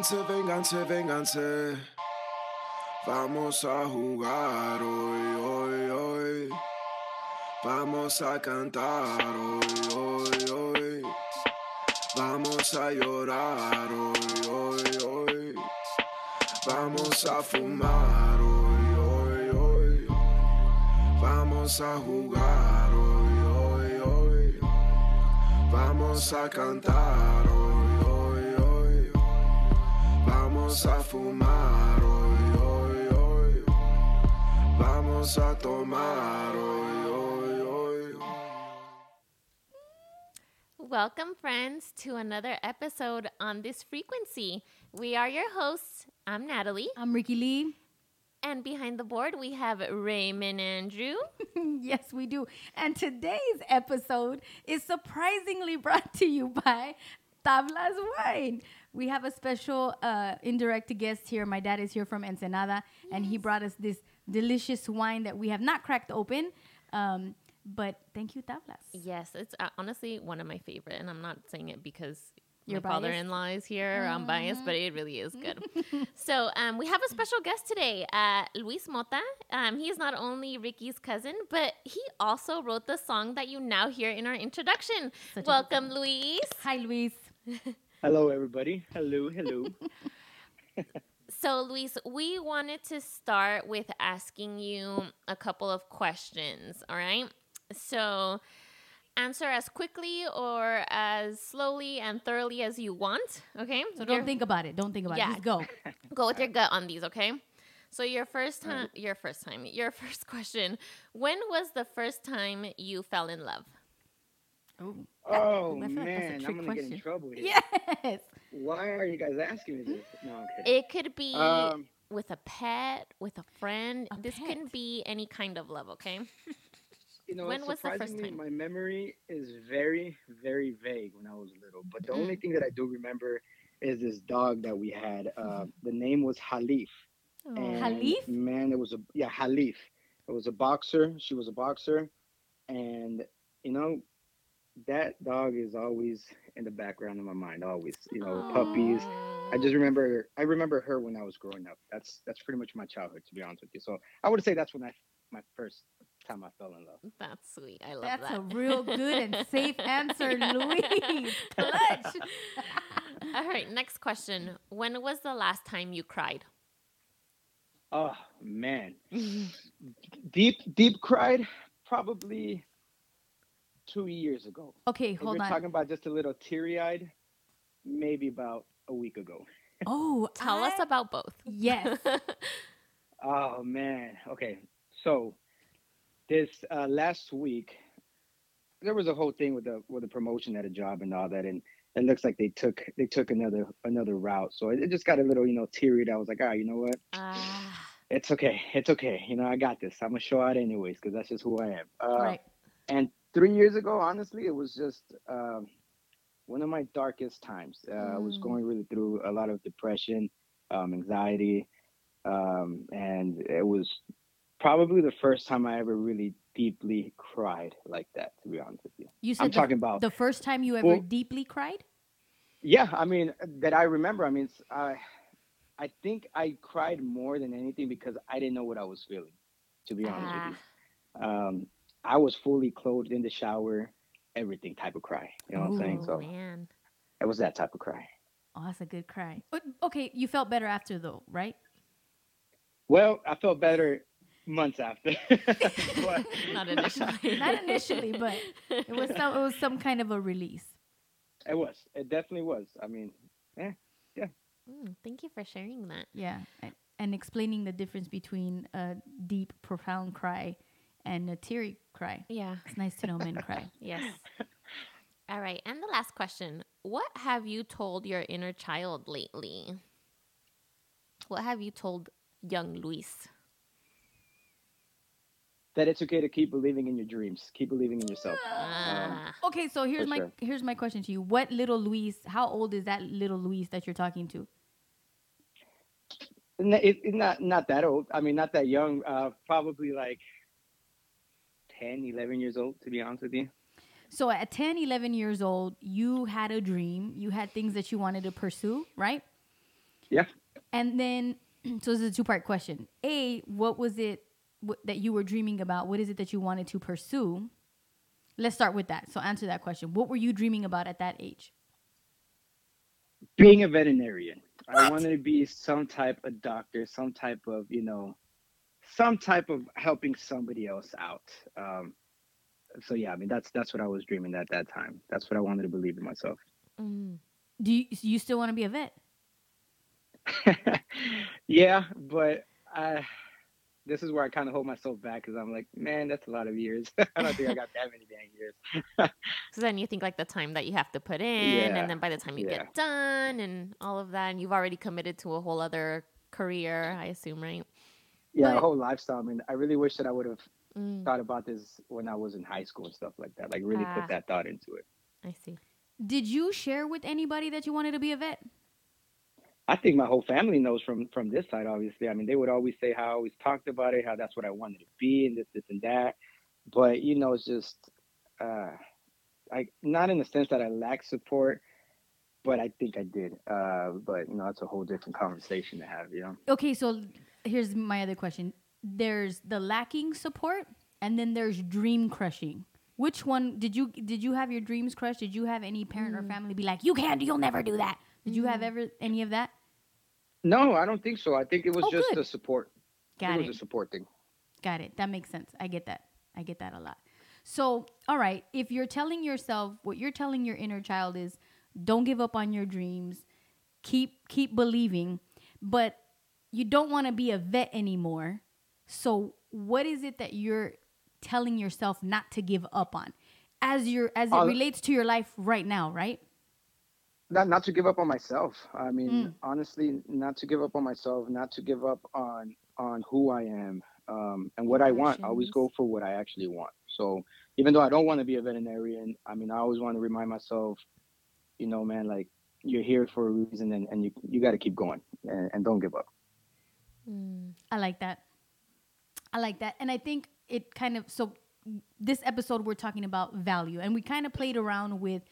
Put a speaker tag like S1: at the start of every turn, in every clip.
S1: Vénganse, vénganse, vénganse. Vamos a jugar hoy, hoy, hoy. Vamos a cantar hoy, hoy, hoy. Vamos a llorar hoy, hoy, hoy. Vamos a fumar hoy, hoy, hoy. Vamos a jugar hoy, hoy, hoy. Vamos a cantar hoy, Vamos a fumar hoy, hoy, hoy. Vamos a tomar hoy, hoy, hoy.
S2: Welcome, friends, to another episode on this frequency. We are your hosts. I'm Natalie.
S3: I'm Ricky Lee.
S2: And behind the board, we have Raymond Andrew.
S3: yes, we do. And today's episode is surprisingly brought to you by Tablas Wine. We have a special uh, indirect guest here. My dad is here from Ensenada, and he brought us this delicious wine that we have not cracked open. Um, but thank you, Tablas.
S2: Yes, it's uh, honestly one of my favorite. And I'm not saying it because
S3: biased?
S2: father-in-law is here. I'm biased, but it really is good. so um, we have a special guest today, uh, Luis Mota. Um, he is not only Ricky's cousin, but he also wrote the song that you now hear in our introduction.
S3: Such
S2: Welcome, Luis.
S3: Hi, Luis.
S4: Hello, everybody. Hello, hello.
S2: So, Luis, we wanted to start with asking you a couple of questions, all right? So, answer as quickly or as slowly and thoroughly as you want, okay?
S3: So don't think about it. Don't think about
S2: Yeah.
S3: it. Just go.
S2: Go with your gut on these, okay? So, your first time, your first time, your first question When was the first time you fell in love?
S3: Oh,
S4: Oh
S3: I feel like that's a
S4: man,
S3: trick
S4: I'm gonna get in trouble here.
S3: yes.
S4: Why are you guys asking me this? No, I'm kidding.
S2: It could be
S4: Um,
S2: with a pet, with a friend.
S3: A
S2: this can be any kind of love, okay?
S4: you know,
S2: when was the first
S4: surprisingly,
S2: time?
S4: my memory is very, very vague when I was little. But the
S2: Mm.
S4: only thing that I do remember is this dog that we had. Uh, the name was Halif. And
S3: Halif?
S4: Man, it was a yeah Halif. It was a boxer. She was a boxer, and you know, that dog is always in the background of my mind. Always, you know, puppies. I just remember I remember her when I was growing up. That's that's pretty much my childhood, to be honest with you. So I would say that's when I my first time I fell in love.
S2: That's sweet. I love
S3: That's
S2: that.
S3: That's a real good and safe answer,
S2: Yeah.
S3: Luis. Clutch.
S2: All right, next question. When was the last time you cried?
S4: Oh man, deep deep cried probably two years ago.
S3: Okay,
S4: If
S3: hold
S4: you're
S3: on.
S4: talking about just a little teary eyed, maybe about a week ago.
S3: Oh,
S2: Tell us about both.
S3: Yes.
S4: Oh man. Okay. So this uh, last week, there was a whole thing with the with the promotion at a job and all that, and it looks like they took they took another another route. So it, it just got a little you know teary. I was like, ah, you know what?
S2: Ah,
S4: It's okay. It's okay. You know, I got this. I'm gonna show out anyways because that's just who I am. Uh,
S3: right.
S4: And three years ago, honestly, it was just um, one of my darkest times. Uh, I was
S3: Mm.
S4: going really through a lot of depression, um, anxiety, um, and it was probably the first time I ever really deeply cried like that. To be honest with you,
S3: You said
S4: I'm
S3: the,
S4: talking about
S3: the first time you ever
S4: Well-
S3: deeply cried?
S4: yeah. I mean, that I remember. I mean, I, I think I cried more than anything because I didn't know what I was feeling. To be honest with
S2: ah,
S4: you. um, I was fully clothed in the shower, everything type of cry. You know what I'm saying?
S2: oh,
S4: So
S2: man.
S4: it was that type of cry.
S3: Oh, that's a good cry. But, okay, you felt better after though, right?
S4: Well, I felt better months after. But-
S2: Not initially.
S3: Not initially, but It was some it was some kind of a release.
S4: it was. It definitely was. I mean, yeah.
S2: Mm, thank you for sharing that.
S3: Yeah. And, and explaining the difference between a deep, profound cry and a teary cry.
S2: Yeah.
S3: It's nice to know men cry.
S2: Yes. All right. And the last question What have you told your inner child lately? What have you told young Luis?
S4: that it's okay to keep believing in your dreams. Keep believing in yourself.
S2: Ah,
S3: Okay, so here's my
S4: sure.
S3: here's my question to you. What little Luis, how old is that little Luis that you're talking to?
S4: N- It, it's not not that old. I mean, not that young. Uh, probably like 10, 11 years old, to be honest with you.
S3: So at 10, 11 years old, you had a dream, you had things that you wanted to pursue, right?
S4: Yeah.
S3: And then, so this is a two part question. A, what was it w- that you were dreaming about? What is it that you wanted to pursue? Let's start with that. So answer that question. What were you dreaming about at that age?
S4: Being a veterinarian. I wanted to be some type of doctor, some type of, you know, some type of helping somebody else out. Um, so yeah, I mean that's that's what I was dreaming at that time. That's what I wanted to believe in myself.
S2: Mm.
S3: Do you, you still want to be a vet?
S4: yeah, but I this is where I kind of hold myself back because I'm like, man, that's a lot of years. I don't think I got that many dang years.
S2: So then you think like the time that you have to put in,
S4: Yeah,
S2: and then by the time you
S4: yeah.
S2: get done, and all of that, and you've already committed to a whole other career, I assume, right?
S4: Yeah,
S3: But-
S4: a whole lifestyle. I mean, I really wish that I would have
S2: Mm,
S4: thought about this when I was in high school and stuff like that. Like really
S2: Ah.
S4: put that thought into it.
S2: I see.
S3: Did you share with anybody that you wanted to be a vet?
S4: I think my whole family knows from from this side. Obviously, I mean, they would always say how I always talked about it, how that's what I wanted to be, and this, this, and that. But you know, it's just, uh, I not in the sense that I lack support, but I think I did. Uh, but you know, that's a whole different conversation to have. You know.
S3: Okay, so here's my other question. There's the lacking support, and then there's dream crushing. Which one did you did you have your dreams crushed? Did you have any parent or mm. family be like, "You can't, you'll never do that"? Did you have mm. ever any of that?
S4: No, I don't think so. I think it was
S3: Oh,
S4: just
S3: good.
S4: the support.
S3: Got
S4: it
S3: it.
S4: was a support thing.
S3: Got it. That makes sense. I get that. I get that a lot. So, all right, if you're telling yourself what you're telling your inner child is don't give up on your dreams, keep keep believing, but you don't want to be a vet anymore. So, what is it that you're telling yourself not to give up on as your as it
S4: Uh,
S3: relates to your life right now, right?
S4: not not to give up on myself. I mean,
S3: Mm.
S4: honestly, not to give up on myself, not to give up on on who I am um, and what I want. I always go for what I actually want. So even though I don't want to be a veterinarian, I mean, I always want to remind myself, you know, man, like you're here for a reason, and, and you you got to keep going and, and don't give up.
S2: Mm.
S3: I like that. I like that. And I think it kind of so this episode we're talking about value and we kind of played around with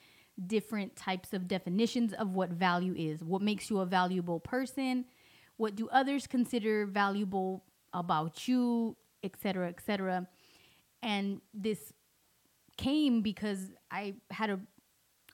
S3: different types of definitions of what value is. What makes you a valuable person? What do others consider valuable about you, et cetera, et cetera. And this came because I had a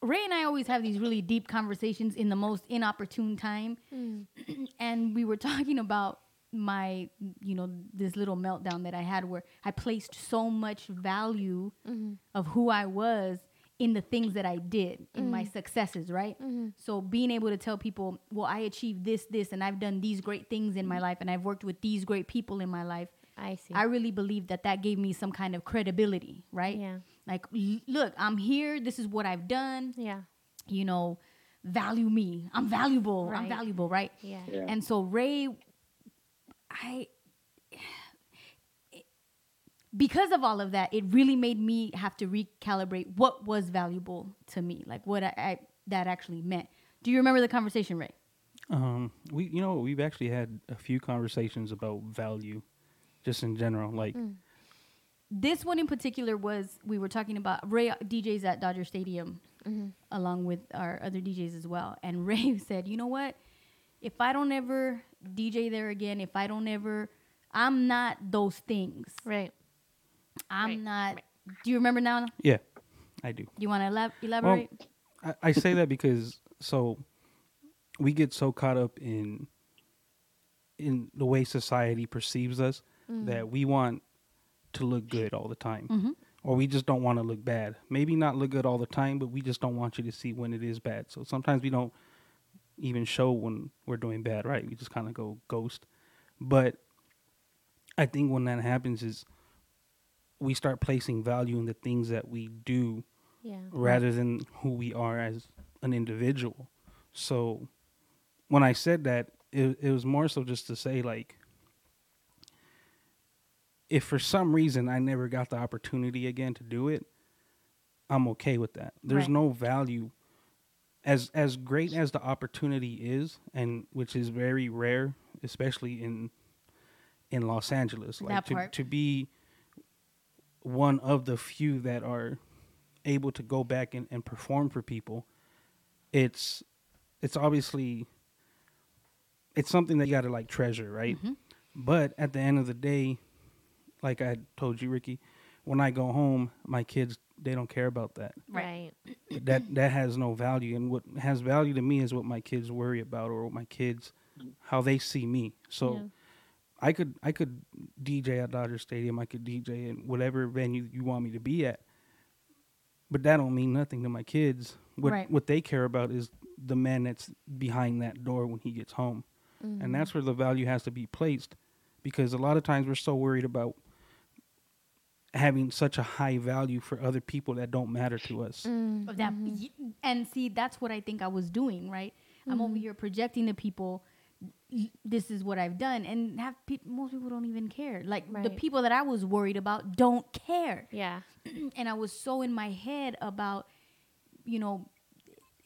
S3: Ray and I always have these really deep conversations in the most inopportune time
S2: Mm.
S3: and we were talking about my you know this little meltdown that i had where i placed so much value
S2: Mhm.
S3: of who i was in the things that i did in my successes right
S2: Mhm.
S3: so being able to tell people well i achieved this this and i've done these great things in my life and i've worked with these great people in my life
S2: I see.
S3: i really believe that that gave me some kind of credibility right
S2: yeah.
S3: like l- look i'm here this is what i've done
S2: Yeah.
S3: you know value me i'm valuable i'm valuable right
S2: Yeah.
S4: Yeah.
S3: and so Ray, I, because of all of that, it really made me have to recalibrate what was valuable to me, like what I, I that actually meant. Do you remember the conversation, Ray?
S5: Um, we you know we've actually had a few conversations about value, just in general. Like,
S2: Mm.
S3: This one in particular was we were talking about Ray DJs at Dodger Stadium,
S2: Mhm.
S3: along with our other DJs as well. And Ray said, "You know what? If I don't ever DJ there again, if I don't ever, I'm not those things.
S2: Right.
S3: I'm
S2: Right,
S3: not. Do you remember now?
S5: yeah, I do.
S3: Do you want to elab- elaborate?
S5: I, I say that because so we get so caught up in in the way society perceives us that we want to look good all the time.
S3: Mhm.
S5: Or we just don't want to look bad. Maybe not look good all the time, but we just don't want you to see when it is bad. So sometimes we don't even show when we're doing bad, right? We just kind of go ghost. But I think when that happens is we start placing value in the things that we do
S2: Yeah.
S5: rather than who we are as an individual. So when I said that, it, it was more so just to say like, if for some reason I never got the opportunity again to do it, I'm okay with that. There's
S3: Right.
S5: no value as as great as the opportunity is, and which is very rare, especially in in Los Angeles. Like
S3: That
S5: to
S3: part.
S5: to be one of the few that are able to go back and, and perform for people, it's it's obviously it's something that you got to like treasure, right?
S3: Mm-hmm.
S5: But at the end of the day, like I told you, Ricky, when I go home, my kids they don't care about that.
S2: Right.
S5: that that has no value, and what has value to me is what my kids worry about or what my kids how they see me. So.
S2: Yeah.
S5: I could I could DJ at Dodger Stadium. I could DJ in whatever venue you want me to be at. But that don't mean nothing to my kids. What
S3: Right.
S5: what they care about is the man that's behind that door when he gets home. And mm-hmm. that's where the value has to be placed because a lot of times we're so worried about having such a high value for other people that don't matter to us. Mm-hmm.
S3: of that and see that's what i think i was doing right i'm over mm-hmm. here projecting to people this is what i've done and have people most people don't even care like the people that i was worried about don't care
S2: Yeah.
S3: and i was so in my head about you know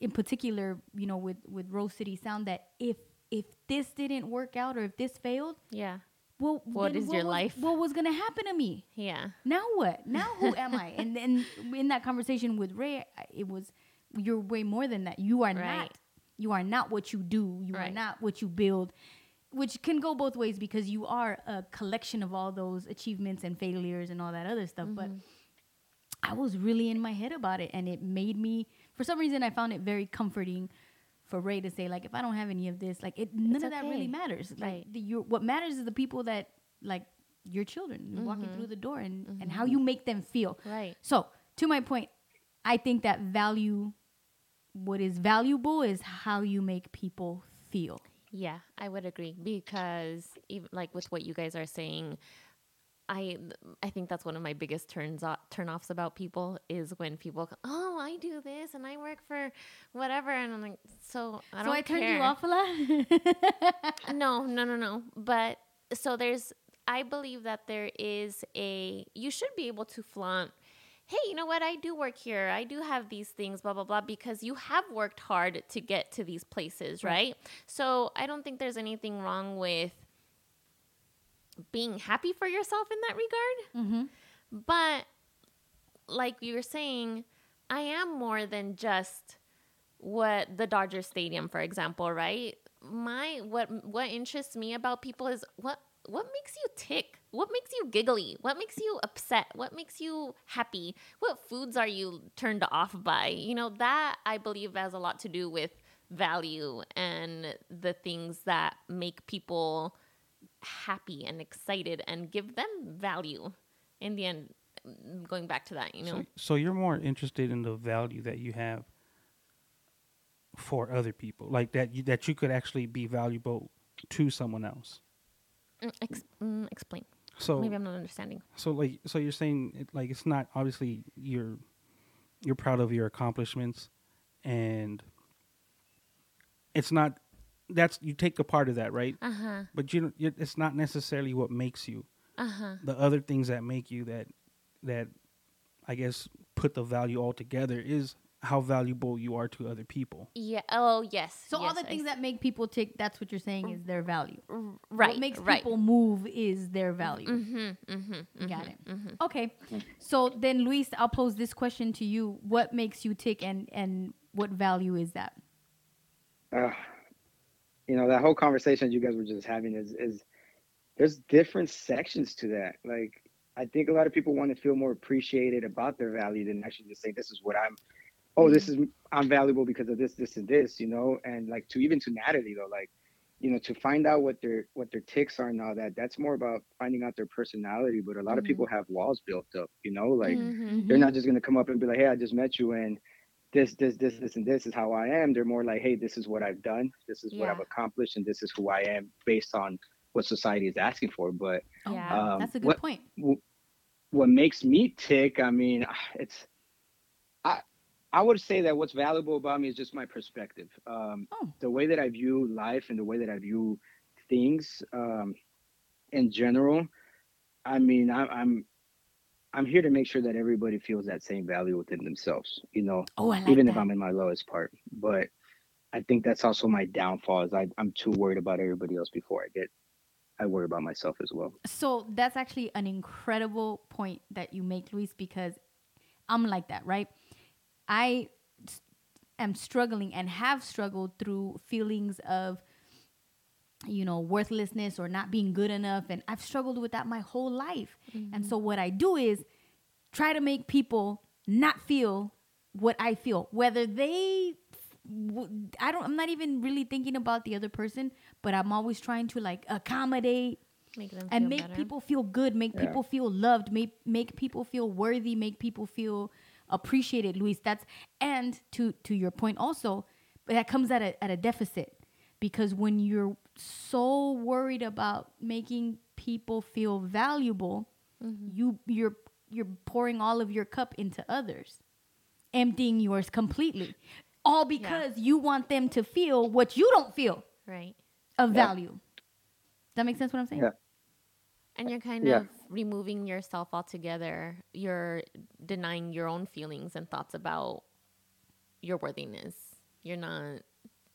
S3: in particular you know with with rose city sound that if if this didn't work out or if this failed
S2: Yeah.
S3: Well
S2: What your
S3: was-
S2: life?
S3: what was gonna happen to me
S2: Yeah.
S3: now what? Now who am I? And then in that conversation with Ray, it was you're way more than that. You are
S2: Right.
S3: not. You are not what you do. You are not what you build. Which can go both ways because you are a collection of all those achievements and failures and all that other stuff. But
S2: Mm-hmm.
S3: I was really in my head about it, and it made me. For some reason, I found it very comforting for Ray to say, like, if I don't have any of this, like, it none
S2: It's
S3: of that really matters. Like,
S2: Right.
S3: the, your, what matters is the people that, like, your children
S2: Mm-hmm.
S3: walking through the door and, and how you make them feel.
S2: Right.
S3: So, to my point, I think that value, what is valuable is how you make people feel.
S2: Yeah, I would agree because even like with what you guys are saying, I I think that's one of my biggest turns off, turnoffs about people is when people go, oh I do this and I work for whatever and I'm like so I
S3: so
S2: don't
S3: I turned you off a lot.
S2: No, no, no, no. But so there's, I believe that there is a, you should be able to flaunt, hey, you know what? I do work here. I do have these things, blah, blah, blah, because you have worked hard to get to these places, right? So I don't think there's anything wrong with being happy for yourself in that regard.
S3: mm-hmm.
S2: But like you were saying, I am more than just what the Dodger Stadium, for example, right? My what what interests me about people is what what makes you tick? What makes you giggly? What makes you upset? What makes you happy? What foods are you turned off by? You know, that I believe has a lot to do with value and the things that make people happy and excited and give them value in the end going back to that you know?
S5: So, so you're more interested in the value that you have for other people, like that you, that you could actually be valuable to someone else.
S2: Mm, ex- mm, explain.
S5: So
S2: maybe i'm not understanding.
S5: so like so you're saying it, like it's not obviously you're you're proud of your accomplishments and it's not that's you take a part of that right
S2: uh-huh
S5: but you, you it's not necessarily what makes you
S2: uh-huh
S5: the other things that make you that that i guess put the value all together is how valuable you are to other people
S2: yeah oh yes
S3: So all the
S2: I
S3: things
S2: s-
S3: that make people tick, that's what you're saying is their value.
S2: right
S3: What makes
S2: right
S3: people move is their value.
S2: mm-hmm, mm-hmm,
S3: Got it. Okay. So then, Luis, I'll pose this question to you: What makes you tick, and and what value is that?
S4: uh, you know that whole conversation you guys were just having is is there's different sections to that. Like i think a lot of people want to feel more appreciated about their value than actually just say this is what i'm oh this is i'm valuable because of this this and this you know? And like to even to natalie though like you know to find out what their what their ticks are and all that that's more about finding out their personality. But a lot of
S2: Mhm.
S4: people have walls built up you know? Like
S2: Mhm.
S4: they're not just gonna come up and be like, "Hey, I just met you, and this, this, this, this, and this is how I am." They're more like, "Hey, this is what I've done. This is what I've accomplished, and this is who I am based on what society is asking for." But
S2: Yeah.
S4: Um,
S3: that's a good
S4: what-
S3: point.
S4: w- what makes me tick, I mean, it's, I, I would say that what's valuable about me is just my perspective. Um,
S3: Oh.
S4: the way that I view life and the way that I view things um, in general. I mean, I, I'm I'm here to make sure that everybody feels that same value within themselves. You know,
S3: Oh, I like
S4: even
S3: that.
S4: if I'm in my lowest part. But I think that's also my downfall. Is I, I'm too worried about everybody else before I get. I worry about myself as well.
S3: So that's actually an incredible point that you make, Luis, because I'm like that, right? I am struggling and have struggled through feelings of you know, worthlessness or not being good enough. And I've struggled with that my whole life. And mm-hmm. so what I do is try to make people not feel what I feel, whether they. I don't. I'm not even really thinking about the other person, but I'm always trying to like accommodate
S2: Make them
S3: and make
S2: better.
S3: people feel good, make
S4: Yeah.
S3: people feel loved, make make people feel worthy, make people feel appreciated, Luis. That's and to to your point also, but that comes at a at a deficit because when you're so worried about making people feel valuable,
S2: Mm-hmm.
S3: you you're you're pouring all of your cup into others, emptying yours completely, all because you want them to feel what you don't feel
S2: right.
S3: of
S4: Yeah.
S3: value. Does that make sense? What I'm saying?
S4: Yeah.
S2: And you're kind
S4: Yeah.
S2: of removing yourself altogether. You're denying your own feelings and thoughts about your worthiness. You're not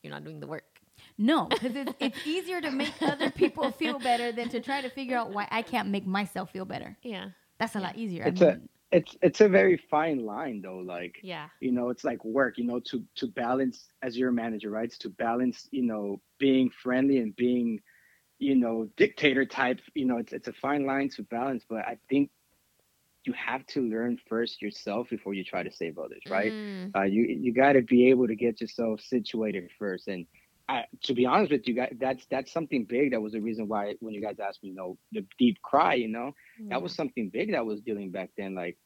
S2: you're not doing the work.
S3: No, because it's, it's easier to make other people feel better than to try to figure out why I can't make myself feel better.
S2: Yeah.
S3: That's a lot easier.
S4: It's
S3: I
S4: a
S3: mean,
S4: it's it's a very fine line though. Like
S2: Yeah.
S4: you know, it's like work. You know, to to balance as your manager, right? It's to balance, you know, being friendly and being, you know, dictator type. You know, it's it's a fine line to balance. But I think you have to learn first yourself before you try to save others, right?
S2: Mm,
S4: uh, you you got to be able to get yourself situated first and I, to be honest with you guys that's that's something big that was the reason why when you guys asked me you know the deep cry you know that was something big that I was dealing back then like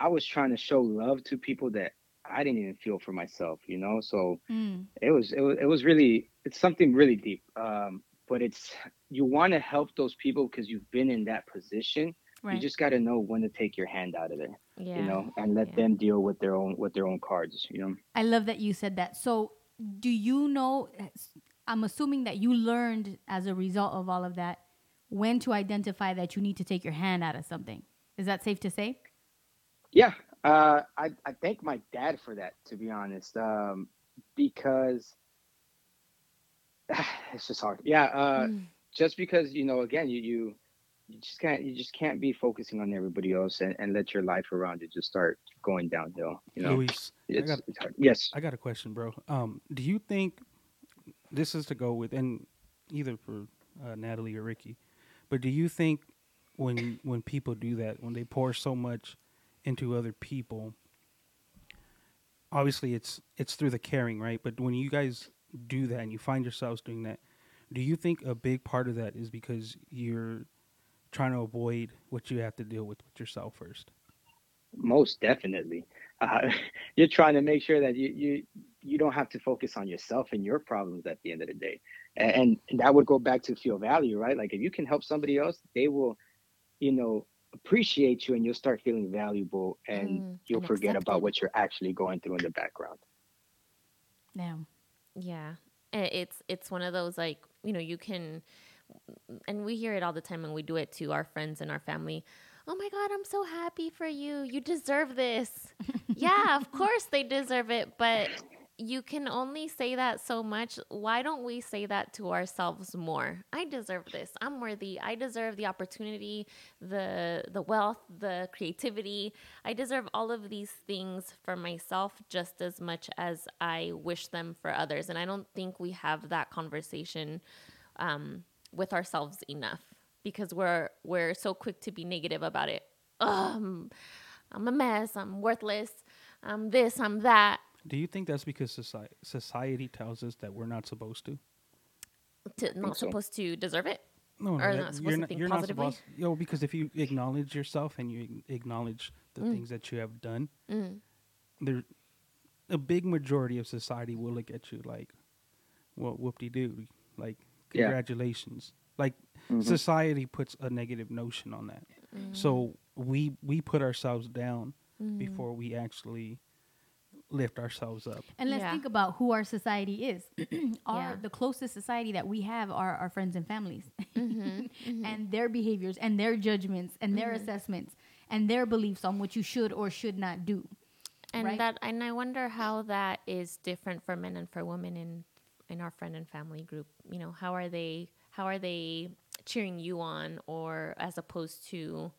S4: i was trying to show love to people that i didn't even feel for myself you know so
S3: mm,
S4: it was it was, it was really it's something really deep um but it's you want to help those people because you've been in that position
S3: right.
S4: you just got to know when to take your hand out of there
S2: yeah.
S4: you know and let
S2: Yeah.
S4: them deal with their own with their own cards you know
S3: I love that you said that. So, do you know? I'm assuming that you learned as a result of all of that when to identify that you need to take your hand out of something. Is that safe to say?
S4: Yeah, uh, I I thank my dad for that. To be honest, um, because it's just hard. Yeah, uh,
S2: Mm.
S4: just because you know, again, you you you just can't you just can't be focusing on everybody else and, and let your life around you just start going downhill. You know,
S5: Luis, I
S4: it's,
S5: got
S4: it's. Yes.
S5: I got a question, bro. Um, do you think this is to go with, and either for uh, Natalie or Ricky, but do you think when when people do that, when they pour so much into other people, obviously it's it's through the caring, right? But when you guys do that and you find yourselves doing that, do you think a big part of that is because you're trying to avoid what you have to deal with with yourself first?
S4: Most definitely. Uh, you're trying to make sure that you, you you don't have to focus on yourself and your problems at the end of the day. And, and that would go back to feel value, right? Like if you can help somebody else, they will, you know, appreciate you and you'll start feeling valuable and
S2: Mm,
S4: you'll
S2: and
S4: forget about what you're actually going through in the background.
S3: Damn.
S2: Yeah. It's it's one of those like, you know, you can and we hear it all the time and we do it to our friends and our family. Oh my god, I'm so happy for you. You deserve this. yeah, of course they deserve it, but you can only say that so much. Why don't we say that to ourselves more? I deserve this. I'm worthy. I deserve the opportunity, the the wealth, the creativity. I deserve all of these things for myself just as much as I wish them for others. And I don't think we have that conversation um, with ourselves enough because we're we're so quick to be negative about it. Um, I'm a mess. I'm worthless. I'm this. I'm that.
S5: Do you think that's because society society tells us that we're not supposed to?
S2: To, not
S4: so.
S2: supposed to deserve it.
S5: No,
S2: Or
S5: that-
S2: not supposed to think positively?
S5: supposed. You know, because if you acknowledge yourself and you acknowledge the
S2: Mm.
S5: things that you have done,
S2: Mm.
S5: there, a big majority of society will look at you like, "Well, whoop de doo," like
S4: Yeah.
S5: congratulations. Like
S4: Mhm.
S5: society puts a negative notion on that, so we we put ourselves down
S2: Mm.
S5: before we actually lift ourselves up.
S3: And let's
S2: Yeah.
S3: think about who our society is. our
S2: Yeah.
S3: the closest society that we have are our friends and families,
S2: Mm-hmm.
S3: and their behaviors and their judgments and their assessments and their beliefs on what you should or should not do.
S2: and
S3: right?
S2: that and i wonder how that is different for men and for women in in our friend and family group you know how are they how are they cheering you on or as opposed to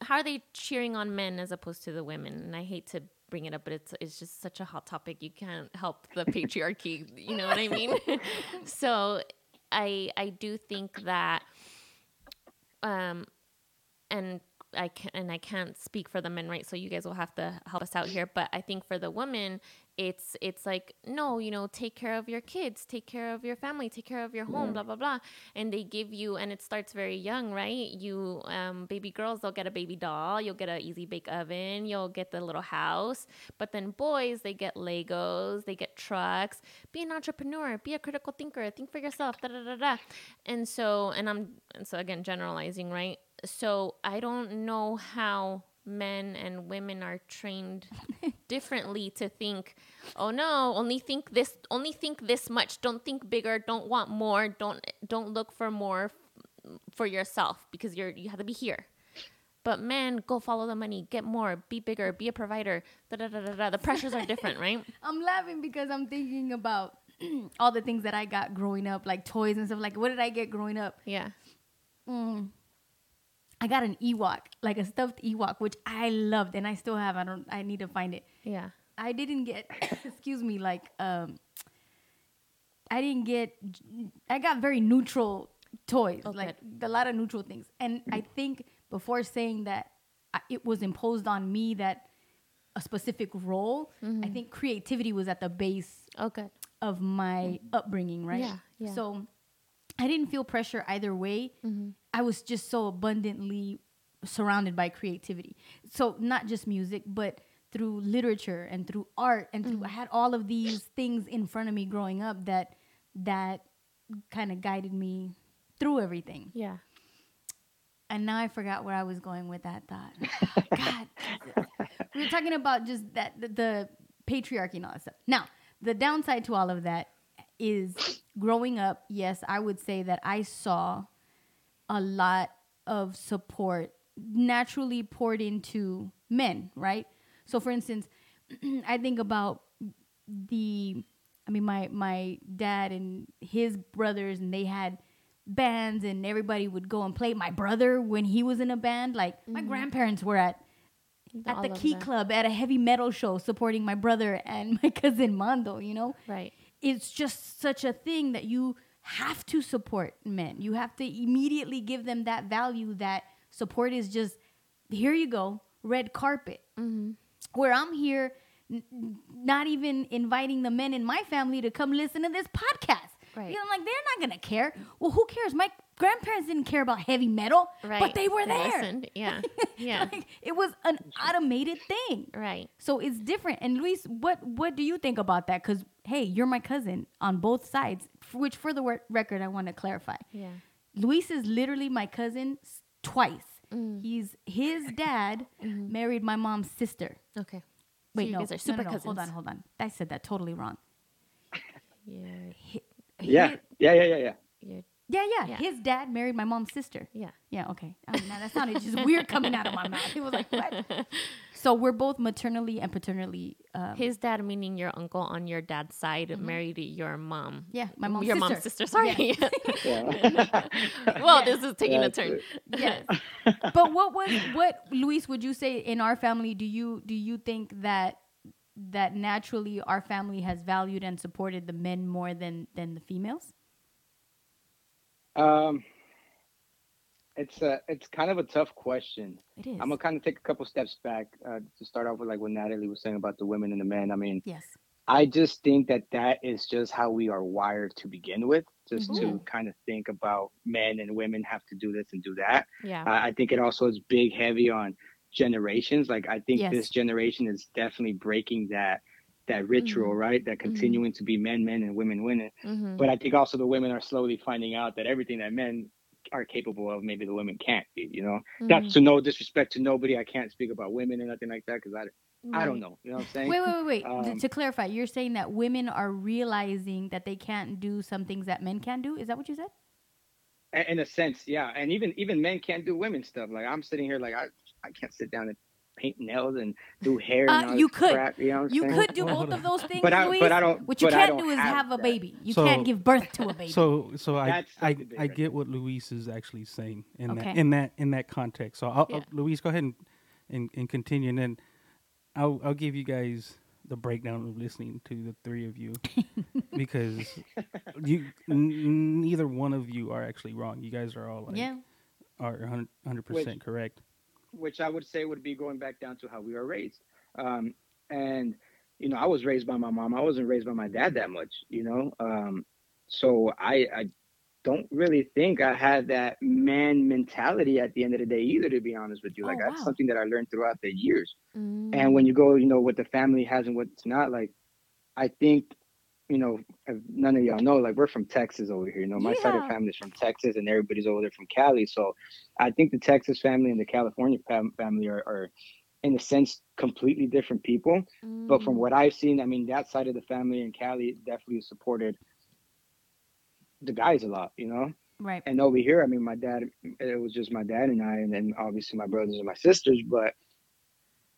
S2: how are they cheering on men as opposed to the women and i hate to bring it up but it's it's just such a hot topic you can't help the patriarchy you know what i mean so I I do think that um and I can and I can't speak for the men, right? So you guys will have to help us out here. But I think for the women, it's it's like no, you know, take care of your kids, take care of your family, take care of your home, blah blah blah. And they give you, and it starts very young, right? You um, baby girls, they'll get a baby doll, you'll get an easy bake oven, you'll get the little house. But then boys, they get Legos, they get trucks. Be an entrepreneur, be a critical thinker, think for yourself, da da da da. And so, and I'm and so again generalizing, right? so I don't know how men and women are trained differently to think oh no only think this only think this much don't think bigger don't want more don't don't look for more for yourself because you're you have to be here but man, go follow the money get more be bigger be a provider da, da, da, da, da. the pressures are different right
S3: I'm laughing because I'm thinking about all the things that I got growing up, like toys and stuff. Like, what did I get growing up?
S2: yeah
S3: Mm. I got an Ewok, like a stuffed Ewok, which I loved, and I still have. I don't. I need to find it.
S2: Yeah
S3: I didn't get, excuse me, like um, I didn't get. I got very neutral toys,
S2: Oh,
S3: like a lot of neutral things, and I think before saying that I, it was imposed on me that a specific role, I think creativity was at the base
S2: okay
S3: of my upbringing, right?
S2: Yeah, yeah.
S3: So I didn't feel pressure either way. I was just so abundantly surrounded by creativity. So not just music, but through literature and through art and through mm. I had all of these things in front of me growing up that that kind of guided me through everything.
S2: yeah
S3: And now I forgot where I was going with that thought. God, we were talking about just that the, the patriarchy and all that stuff. Now, the downside to all of that is growing up. Yes, I would say that I saw a lot of support naturally poured into men, right? So, for instance, I think about the I mean my my dad and his brothers and they had bands and everybody would go and play. My brother when he was in a band, like my grandparents were at at
S2: All
S3: the Key
S2: that.
S3: Club at a heavy metal show supporting my brother and my cousin Mando, you know?
S2: right
S3: It's just such a thing that you have to support men. You have to immediately give them that value that support is just here you go, red carpet
S2: Mm-hmm.
S3: Where I'm here, n- not even inviting the men in my family to come listen to this podcast.
S2: Right.
S3: You know, I'm like, they're not gonna care. Well, who cares? My grandparents didn't care about heavy metal,
S2: right
S3: but they were there.
S2: listened. yeah yeah
S3: Like, it was an automated thing.
S2: right
S3: So it's different. And Luis, what what do you think about that? Because hey, you're my cousin on both sides. Which, for the record, I want to clarify.
S2: yeah
S3: Luis is literally my cousin twice.
S2: Mm.
S3: He's his dad married my mom's sister.
S2: okay
S3: Wait,
S2: Mm-hmm. so you
S3: no,
S2: guys are
S3: no,
S2: super
S3: no, no,
S2: cousins
S3: Hold on, hold on. I said that totally wrong.
S2: yeah
S3: Hi-
S4: Yeah, yeah, yeah, yeah, yeah.
S2: yeah
S3: yeah, yeah,
S2: Yeah.
S3: His dad married my mom's sister.
S2: yeah
S3: Yeah, okay. I mean, now that sounded just weird coming out of my mouth. He was like, what? So we're both maternally and paternally. Um,
S2: His dad, meaning your uncle on your dad's side, married your mom.
S3: Mm-hmm. yeah, my mom's
S2: your
S3: sister.
S2: mom's sister. Sorry.
S4: yeah.
S2: well,
S3: Yeah.
S2: this is taking a turn.
S4: it.
S3: yes. but what was what Luis would you say in our family do you do you think that that naturally our family has valued and supported the men more than than the females?
S4: Um, it's a it's kind of a tough question.
S3: It is.
S4: I'm gonna kind of take a couple steps back uh, to start off with like what Natalie was saying about the women and the men. I mean,
S3: yes.
S4: I just think that that is just how we are wired to begin with, just to
S3: Mhm.
S4: kind of think about men and women have to do this and do that.
S2: Yeah.
S4: Uh, I think it also is big, heavy on generations. Like I think
S3: Yes.
S4: this generation is definitely breaking that that ritual, right? That continuing to be men, men, and women, women.
S2: mm-hmm.
S4: But I think also the women are slowly finding out that everything that men are capable of, maybe the women can't be. You know,
S2: Mm-hmm.
S4: that's to no disrespect to nobody. I can't speak about women or nothing like that because I, I don't know. You know what I'm saying?
S3: Wait, wait, wait, wait.
S4: Um,
S3: to clarify, you're saying that women are realizing that they can't do some things that men can do. Is that what you said?
S4: In a sense, yeah. And even even men can't do women stuff. Like I'm sitting here, like I I can't sit down and paint nails and do hair.
S3: Uh,
S4: and all
S3: you
S4: this
S3: could.
S4: crap, you know
S3: You could do both of those things,
S4: But I-
S3: Luis.
S4: but I don't-
S3: What you can't
S4: don't
S3: is
S4: have
S3: have a baby. You
S5: So-
S3: can't give birth to a baby.
S5: So so I I, I get what Luis is actually saying in
S3: Okay.
S5: that in that in that context. So I'll,
S2: Yeah.
S5: I'll, Luis, go ahead and, and and continue, and then I'll I'll give you guys the breakdown of listening to the three of you because you n- neither one of you are actually wrong. You guys are all like
S3: yeah.
S5: are 100 percent correct.
S4: Which I would say would be going back down to how we were raised. Um, and you know, I was raised by my mom. I wasn't raised by my dad that much, you know. Um, so I, I don't really think I had that man mentality at the end of the day either. To be honest with you,
S3: Oh,
S4: like that's something that I learned throughout the years.
S2: Mm.
S4: And when you go, you know, what the family has and what's not, like I think, you know, none of y'all know, like we're from Texas over here. You know, my side of
S3: Yeah.
S4: the family is from Texas, and everybody's over there from Cali. So I think the Texas family and the California fam- family are, are, in a sense, completely different people. But from
S2: Mm.
S4: what I've seen, I mean, that side of the family in Cali definitely supported the guys a lot. You know,
S3: Right.
S4: and over here, I mean, my dad, it was just my dad and I, and then obviously my brothers and my sisters. But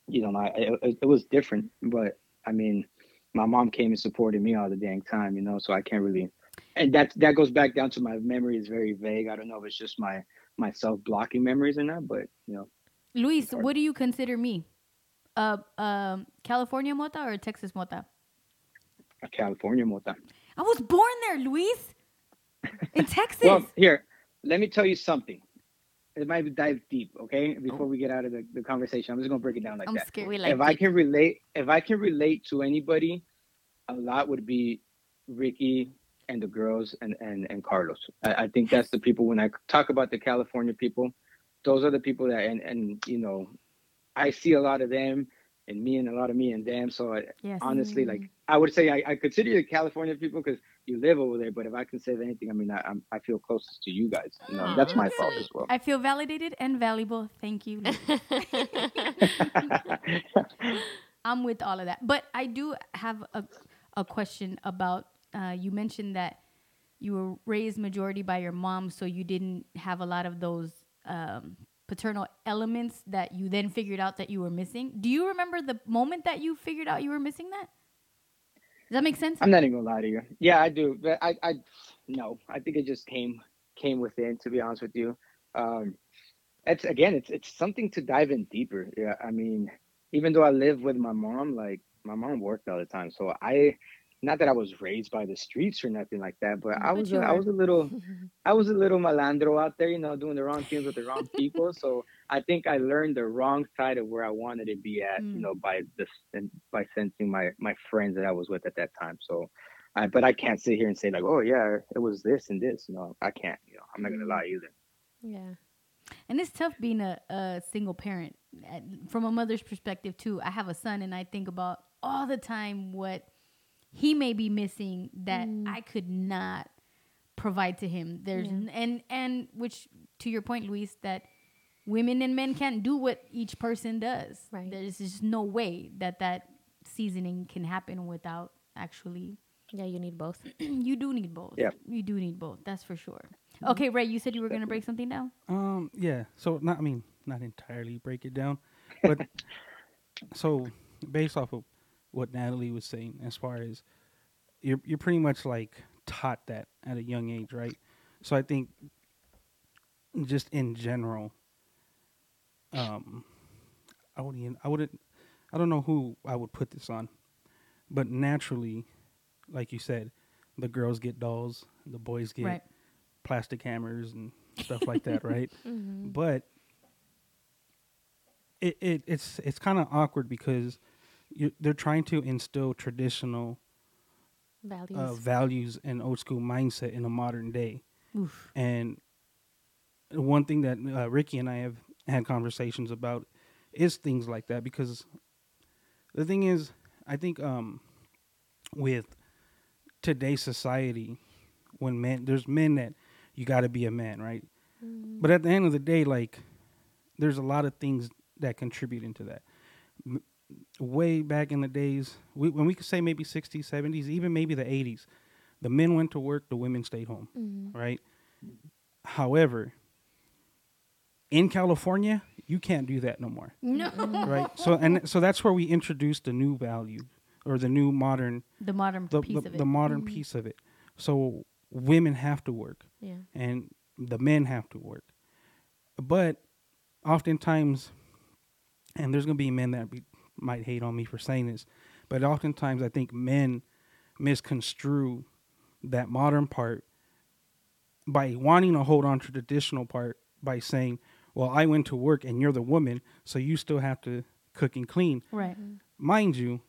S4: you know, my it- it was different. But I mean, my mom came and supported me all the dang time, you know. So I can't really, and that that goes back down to my memory is very vague. I don't know if it's just my my self blocking memories or not, but you know,
S3: Luis, what do you consider me? Uh, um, California mota or Texas mota?
S4: a California mota.
S3: I was born there, Luis. In Texas.
S4: Well, here, let me tell you something. It might dive deep, okay? Before oh. we get out of the, the conversation, I'm just gonna break it down like
S3: I'm
S4: that.
S3: scared.
S2: we like
S4: if I can relate, if I can relate to anybody, a lot would be Ricky and the girls and and and Carlos. I, I think that's the people. When I talk about the California people, those are the people that and and you know, I see a lot of them and me and a lot of me and them. So I,
S3: yes.
S4: honestly, like mm. I would say, I, I consider you the California people because you live over there. But if I can say anything, I mean, I I'm, I feel closest to you guys. You know,
S2: Aw,
S4: that's my fault as well.
S3: I feel validated and valuable. Thank you. I'm with all of that. But I do have a, a question about uh, you mentioned that you were raised majority by your mom, so you didn't have a lot of those um, paternal elements that you then figured out that you were missing. Do you remember the moment that you figured out you were missing that? Does that make sense?
S4: I'm not even gonna lie to you. Yeah, I do, but I I no, I think it just came came within. To be honest with you, um, it's again, it's it's something to dive in deeper. Yeah, I mean, even though I live with my mom, like my mom worked all the time, so I. Not that I was raised by the streets or nothing like that, but I was
S3: you
S4: a, I was a little I was a little malandro out there, you know, doing the wrong things with the wrong people. So I think I learned the wrong side of where I wanted to be at,
S3: Mm.
S4: you know, by this and by sensing my my friends that I was with at that time. So, I but I can't sit here and say like, oh yeah, it was this and this. No, I can't. You know, I'm not gonna
S3: Mm.
S4: lie either.
S2: yeah.
S3: And it's tough being a, a single parent from a mother's perspective too. I have a son, and I think about all the time what he may be missing that
S2: Mm.
S3: I could not provide to him. There's
S2: Yeah.
S3: n- and and which to your point, Luis, that women and men can't do what each person does.
S2: Right.
S3: There's just no way that that seasoning can happen without actually.
S2: Yeah, you need both.
S3: you do need both.
S4: Yeah.
S3: you do need both. That's for sure. Okay, Ray, you said you were gonna break something down.
S5: Um, yeah. So not, I mean, not entirely break it down, but so based off of what Natalie was saying, as far as you're you're pretty much like taught that at a young age, right? So I think just in general, um, I wouldn't I wouldn't I don't know who I would put this on, but naturally, like you said, the girls get dolls, the boys get
S3: Right.
S5: plastic hammers and stuff like that, right?
S2: Mm-hmm.
S5: But it, it it's it's kind of awkward because you, they're trying to instill traditional
S2: Values.
S5: uh, values and old school mindset in a modern day.
S3: Oof.
S5: And one thing that uh, Ricky and I have had conversations about is things like that because the thing is, I think um, with today's society, when men there's men that you got to be a man, right? But at the end of the day, like there's a lot of things that contribute into that. M- way back in the days, we, when we could say maybe 60s, 70s, even maybe the 80s, the men went to work, the women stayed home,
S2: Mhm.
S5: right? However, in California, you can't do that no more,
S3: No.
S5: right? So and so that's where we introduced the new value or the new modern
S3: The modern
S5: the
S3: piece
S5: the,
S3: of it.
S5: the modern piece of it. So women have to work
S2: Yeah.
S5: and the men have to work. But oftentimes, and there's gonna be men that be, might hate on me for saying this, But oftentimes, I think men misconstrue that modern part by wanting to hold on to the traditional part by saying, "Well, I went to work and you're the woman, so you still have to cook and clean."
S3: Right.
S5: Mind you,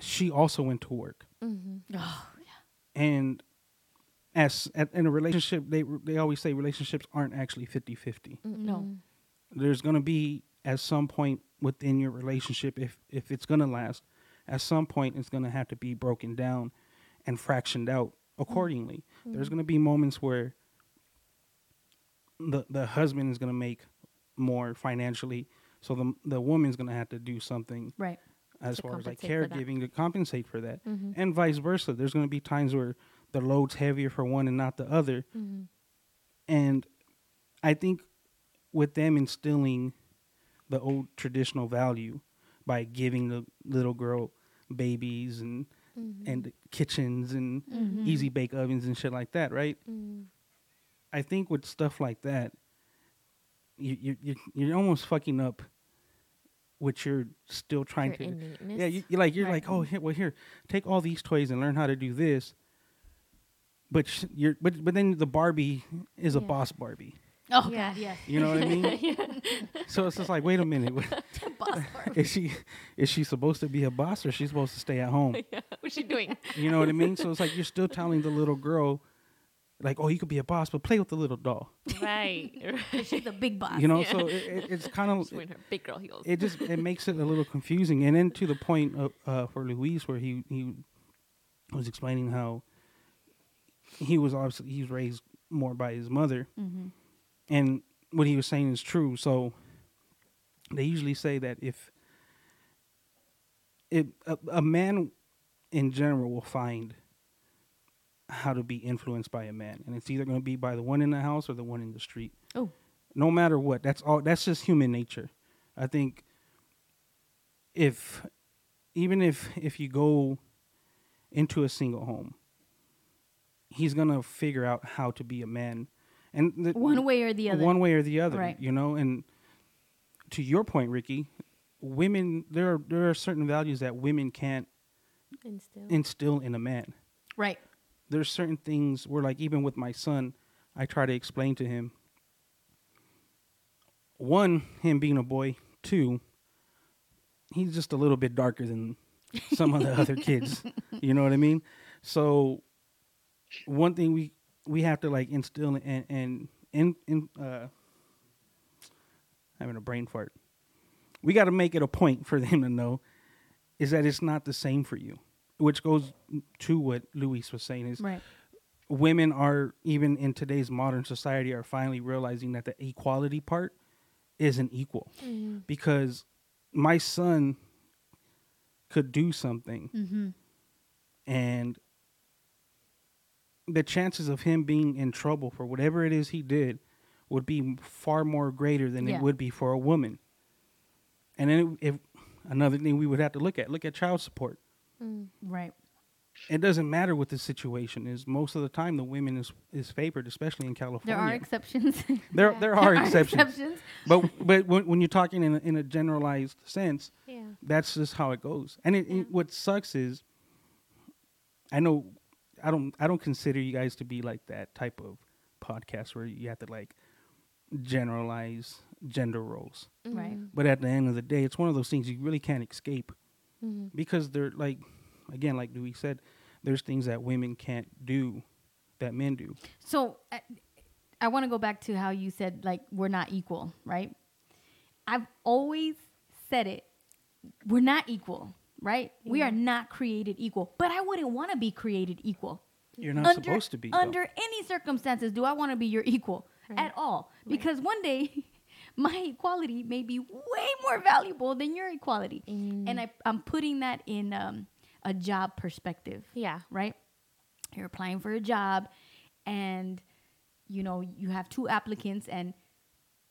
S5: she also went to work, mm-hmm.
S3: Oh, yeah.
S5: and as at, in a relationship, they they always say relationships aren't actually 50-50.
S3: no.
S5: there's going to be at some point within your relationship if if it's going to last at some point it's going to have to be broken down and fractioned out accordingly there's going to be moments where the the husband is going to make more financially so the the woman's going to have to do something
S3: Right.
S5: as far as like
S2: compensate for that.
S5: caregiving to compensate for that
S2: Mm-hmm.
S5: and vice versa there's going to be times where the load's heavier for one and not the other
S2: Mm-hmm.
S5: and i think with them instilling the old traditional value by giving the little girl babies and
S2: Mm-hmm.
S5: and kitchens and easy bake ovens and shit like that right
S2: Mm-hmm.
S5: i think with stuff like that you you you you're almost fucking up what you're still trying
S2: Your
S5: to yeah you, you're like you're
S3: Right.
S5: like oh here well here take all these toys and learn how to do this but sh- you're but but then the barbie is a boss barbie
S3: Oh
S2: Yeah.
S3: God, yes.
S5: you know what i mean so it's just like wait a minute
S3: Boss
S5: is she is she supposed to be a boss or is she supposed to stay at home
S2: yeah. What's she doing?
S5: you know what i mean so it's like you're still telling the little girl like oh you could be a boss but play with the little doll
S2: right. right.
S3: She's a big boss.
S5: you know so it, it, it's kind of
S2: She's her big girl heels.
S5: it just it makes it a little confusing and then to the point of uh, for Luis where he he was explaining how he was obviously he was raised more by his mother
S3: Mm-hmm.
S5: And what he was saying is true. So they usually say that if if a, a man in general will find how to be influenced by a man and it's either going to be by the one in the house or the one in the street.
S3: Oh.
S5: no matter what. That's all that's just human nature. I think if even if if you go into a single home he's going to figure out how to be a man and the,
S3: One way or the other.
S5: one way or the other
S3: Right.
S5: you know and to your point ricky women there are there are certain values that women can't
S2: and still.
S5: instill in a man
S3: Right.
S5: there's certain things where like even with my son i try to explain to him one him being a boy two he's just a little bit darker than some of the other kids you know what i mean so one thing we we have to like instill and and in in uh having a brain fart we got to make it a point for them to know is that it's not the same for you which goes to what luis was saying is
S3: Right.
S5: women are even in today's modern society are finally realizing that the equality part isn't equal because my son could do something
S3: Mm-hmm.
S5: and the chances of him being in trouble for whatever it is he did would be far more greater than
S3: Yeah.
S5: it would be for a woman and then if another thing we would have to look at look at child support mm.
S3: Right.
S5: it doesn't matter what the situation is. Most of the time, the women is is favored, especially in California.
S3: There are exceptions.
S5: there, there are exceptions,
S3: exceptions.
S5: but but when, when you're talking in a, in a generalized sense,
S2: yeah.
S5: that's just how it goes. And it, it- what sucks is, I know, I don't I don't consider you guys to be like that type of podcast where you have to like generalize gender roles.
S3: Right.
S5: But at the end of the day, it's one of those things you really can't escape
S2: Mm-hmm.
S5: because they're like, again, like Dewey said, there's things that women can't do that men do.
S3: So I, I want to go back to how you said like we're not equal, right? I've always said it. We're not equal, right? We are not created equal. But I wouldn't want to be created equal.
S5: You're not supposed to be. though.
S3: Under any circumstances, do I want to be your equal
S2: Right.
S3: at all? Because one day, my equality may be way more valuable than your equality, and I, I'm putting that in um, a job perspective
S2: Yeah.
S3: right? You're applying for a job and you know, you have two applicants and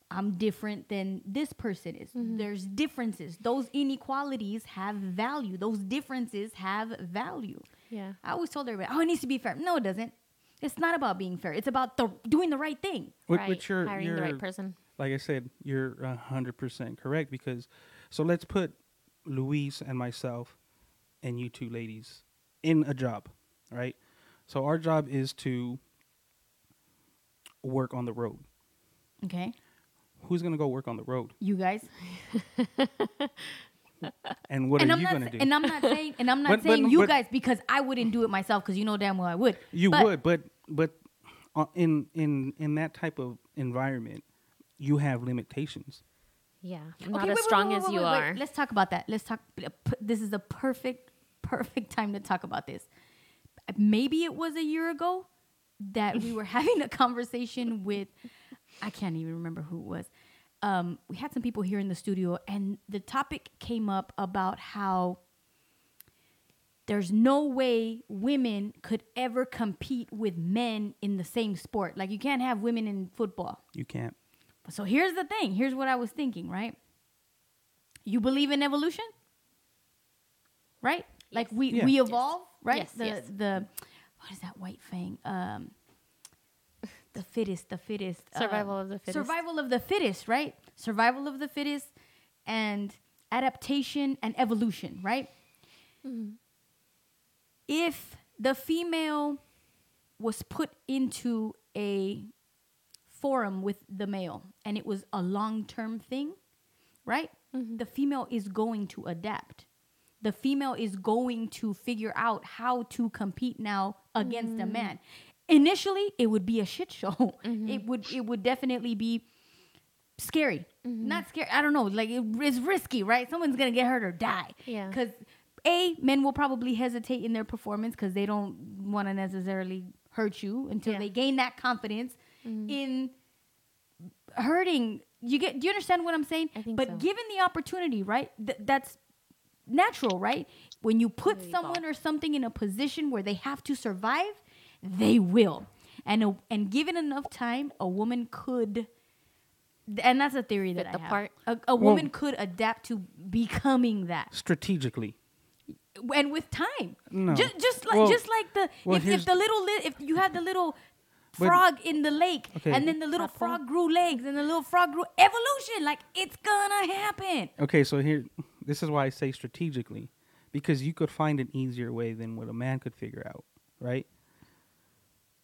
S3: I'm different than this person is. Mm-hmm. There's differences. Those inequalities have value. Those differences have value.
S2: Yeah.
S3: I always told everybody, "Oh, it needs to be fair." No, it doesn't. It's not about being fair. It's about the doing the right thing.
S5: Which,
S2: right.
S5: which you're,
S2: Hiring
S5: you're
S2: the right person.
S5: like I said, you're a hundred percent correct because. So let's put Luis and myself and you two ladies in a job, right? So our job is to work on the road.
S3: Okay.
S5: Who's gonna go work on the road?
S3: You guys.
S5: And what
S3: and
S5: are
S3: I'm
S5: you
S3: not
S5: gonna
S3: sa-
S5: do?
S3: and I'm not saying and I'm not
S5: But- but-
S3: saying you
S5: but-
S3: guys because I wouldn't do it myself because you know damn well I would.
S5: You
S3: But-
S5: would, but but uh, in in in that type of environment, you have limitations.
S2: Yeah,
S3: Okay,
S2: not
S3: wait,
S2: as
S3: wait,
S2: strong
S3: wait,
S2: as you
S3: wait, wait.
S2: are.
S3: Let's talk about that. Let's talk. This is the perfect, perfect time to talk about this. Maybe it was a year ago that we were having a conversation with. I can't even remember who it was. Um, we had some people here in the studio, and the topic came up about how there's no way women could ever compete with men in the same sport. Like you can't have women in football.
S5: You can't.
S3: So here's the thing. Here's what I was thinking, right? You believe in evolution? Right? Like we
S5: Yeah.
S3: we
S5: Yes.
S3: evolve, right?
S2: Yes,
S3: the
S2: yes.
S3: the what is that white thing? Um the fittest, the fittest. uh,
S2: Survival of the fittest.
S3: Survival of the fittest, right? Survival of the fittest and adaptation and evolution, right? Mm-hmm. If the female was put into a forum with the male and it was a long term thing, right? Mm-hmm. The female is going to adapt. The female is going to figure out how to compete now against a mm. man. Initially, it would be a shit show. Mm-hmm. It would it would definitely be scary. Mm-hmm. Not scary. I don't know. Like it, it's risky, right? Someone's gonna get hurt or die.
S2: Yeah.
S3: Because a men will probably hesitate in their performance because they don't want to necessarily hurt you until
S2: Yeah.
S3: they gain that confidence mm-hmm. in hurting. You get? Do you understand what I'm saying?
S2: I think
S3: but
S2: so.
S3: given the opportunity, right? Th- that's natural, right? When you put someone or something in a position where they have to survive, they will. And a, and given enough time, a woman could. And that's a theory that
S2: Fit
S3: I
S2: the
S3: have.
S2: part.
S3: A, a woman could adapt to becoming that
S5: Strategically,
S3: and with time.
S5: No.
S3: Just just like
S5: Well-
S3: just like the
S5: well,
S3: if, if the little li- if you had the little
S5: But-
S3: frog in the lake
S5: Okay.
S3: and then the little
S2: Tadpole?
S3: frog grew legs and the little frog grew evolution like it's gonna happen.
S5: okay. So here, this is why I say strategically, because you could find an easier way than what a man could figure out, right?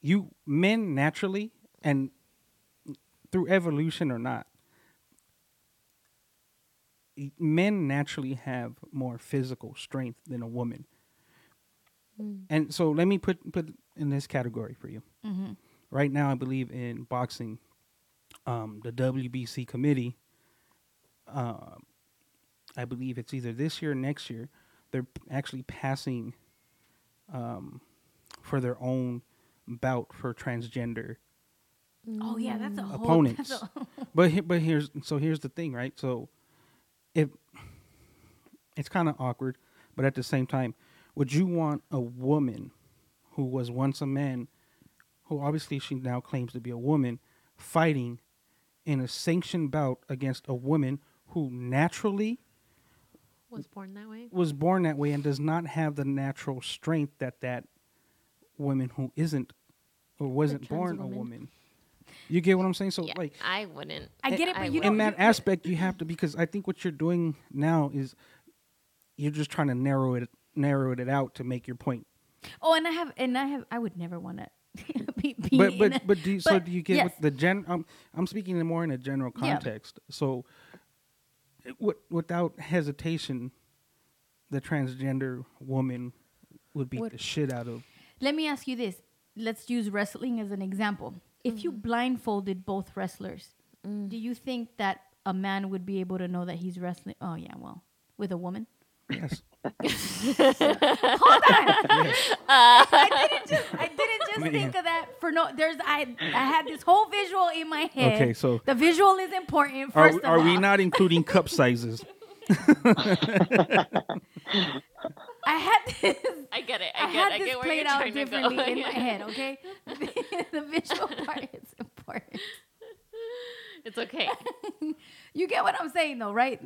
S5: You men naturally and through evolution or not, men naturally have more physical strength than a woman. And so let me put put in this category for you. Right now, I believe in boxing. Um, the WBC committee, uh, I believe it's either this year or next year, they're actually passing um, for their own bout for transgender
S3: Oh yeah, that's a whole
S5: opponents.
S3: that's a-
S5: but he- but here's so here's the thing, right? So if it's kind of awkward, but at the same time, would you want a woman who was once a man, who obviously she now claims to be a woman, fighting in a sanctioned bout against a woman who naturally
S2: Was born that way.
S5: was born that way and does not have the natural strength that that woman who isn't or wasn't
S2: trans
S5: born a
S2: woman.
S5: woman. You get what I'm saying? So
S2: Yeah,
S5: like
S2: I wouldn't.
S3: I get it,
S2: I
S3: but you
S2: wouldn't.
S5: in that aspect you have to because I think what you're doing now is you're just trying to narrow it narrow it out to make your point.
S3: Oh, and I have and I have I would never want to be, be
S5: But but
S3: a-
S5: but do you, so do you get
S3: yes.
S5: what the gen? Um, I'm speaking in more in a general
S3: Yeah.
S5: context. So, it, wi- without hesitation, the transgender woman would beat
S2: Would-
S5: the shit out of.
S3: Let me ask you this. Let's use wrestling as an example. If you mm-hmm. blindfolded both wrestlers, mm. do you think that a man would be able to know that he's wrestling? Oh yeah, well, with a woman.
S5: Yes.
S3: Hold on. I didn't just I didn't just
S5: Man.
S3: think of that for no there's I I had this whole visual in my head.
S5: Okay, so-
S3: the visual is important
S5: Are,
S3: first of
S5: are we not including cup sizes?
S3: I had this
S2: I get it.
S3: I,
S2: I get.
S3: had
S2: I
S3: this
S2: get where
S3: played
S2: you're
S3: out
S2: trying to go.
S3: differently in my head, okay? the visual part is important.
S2: It's okay.
S3: You get what I'm saying, though, right?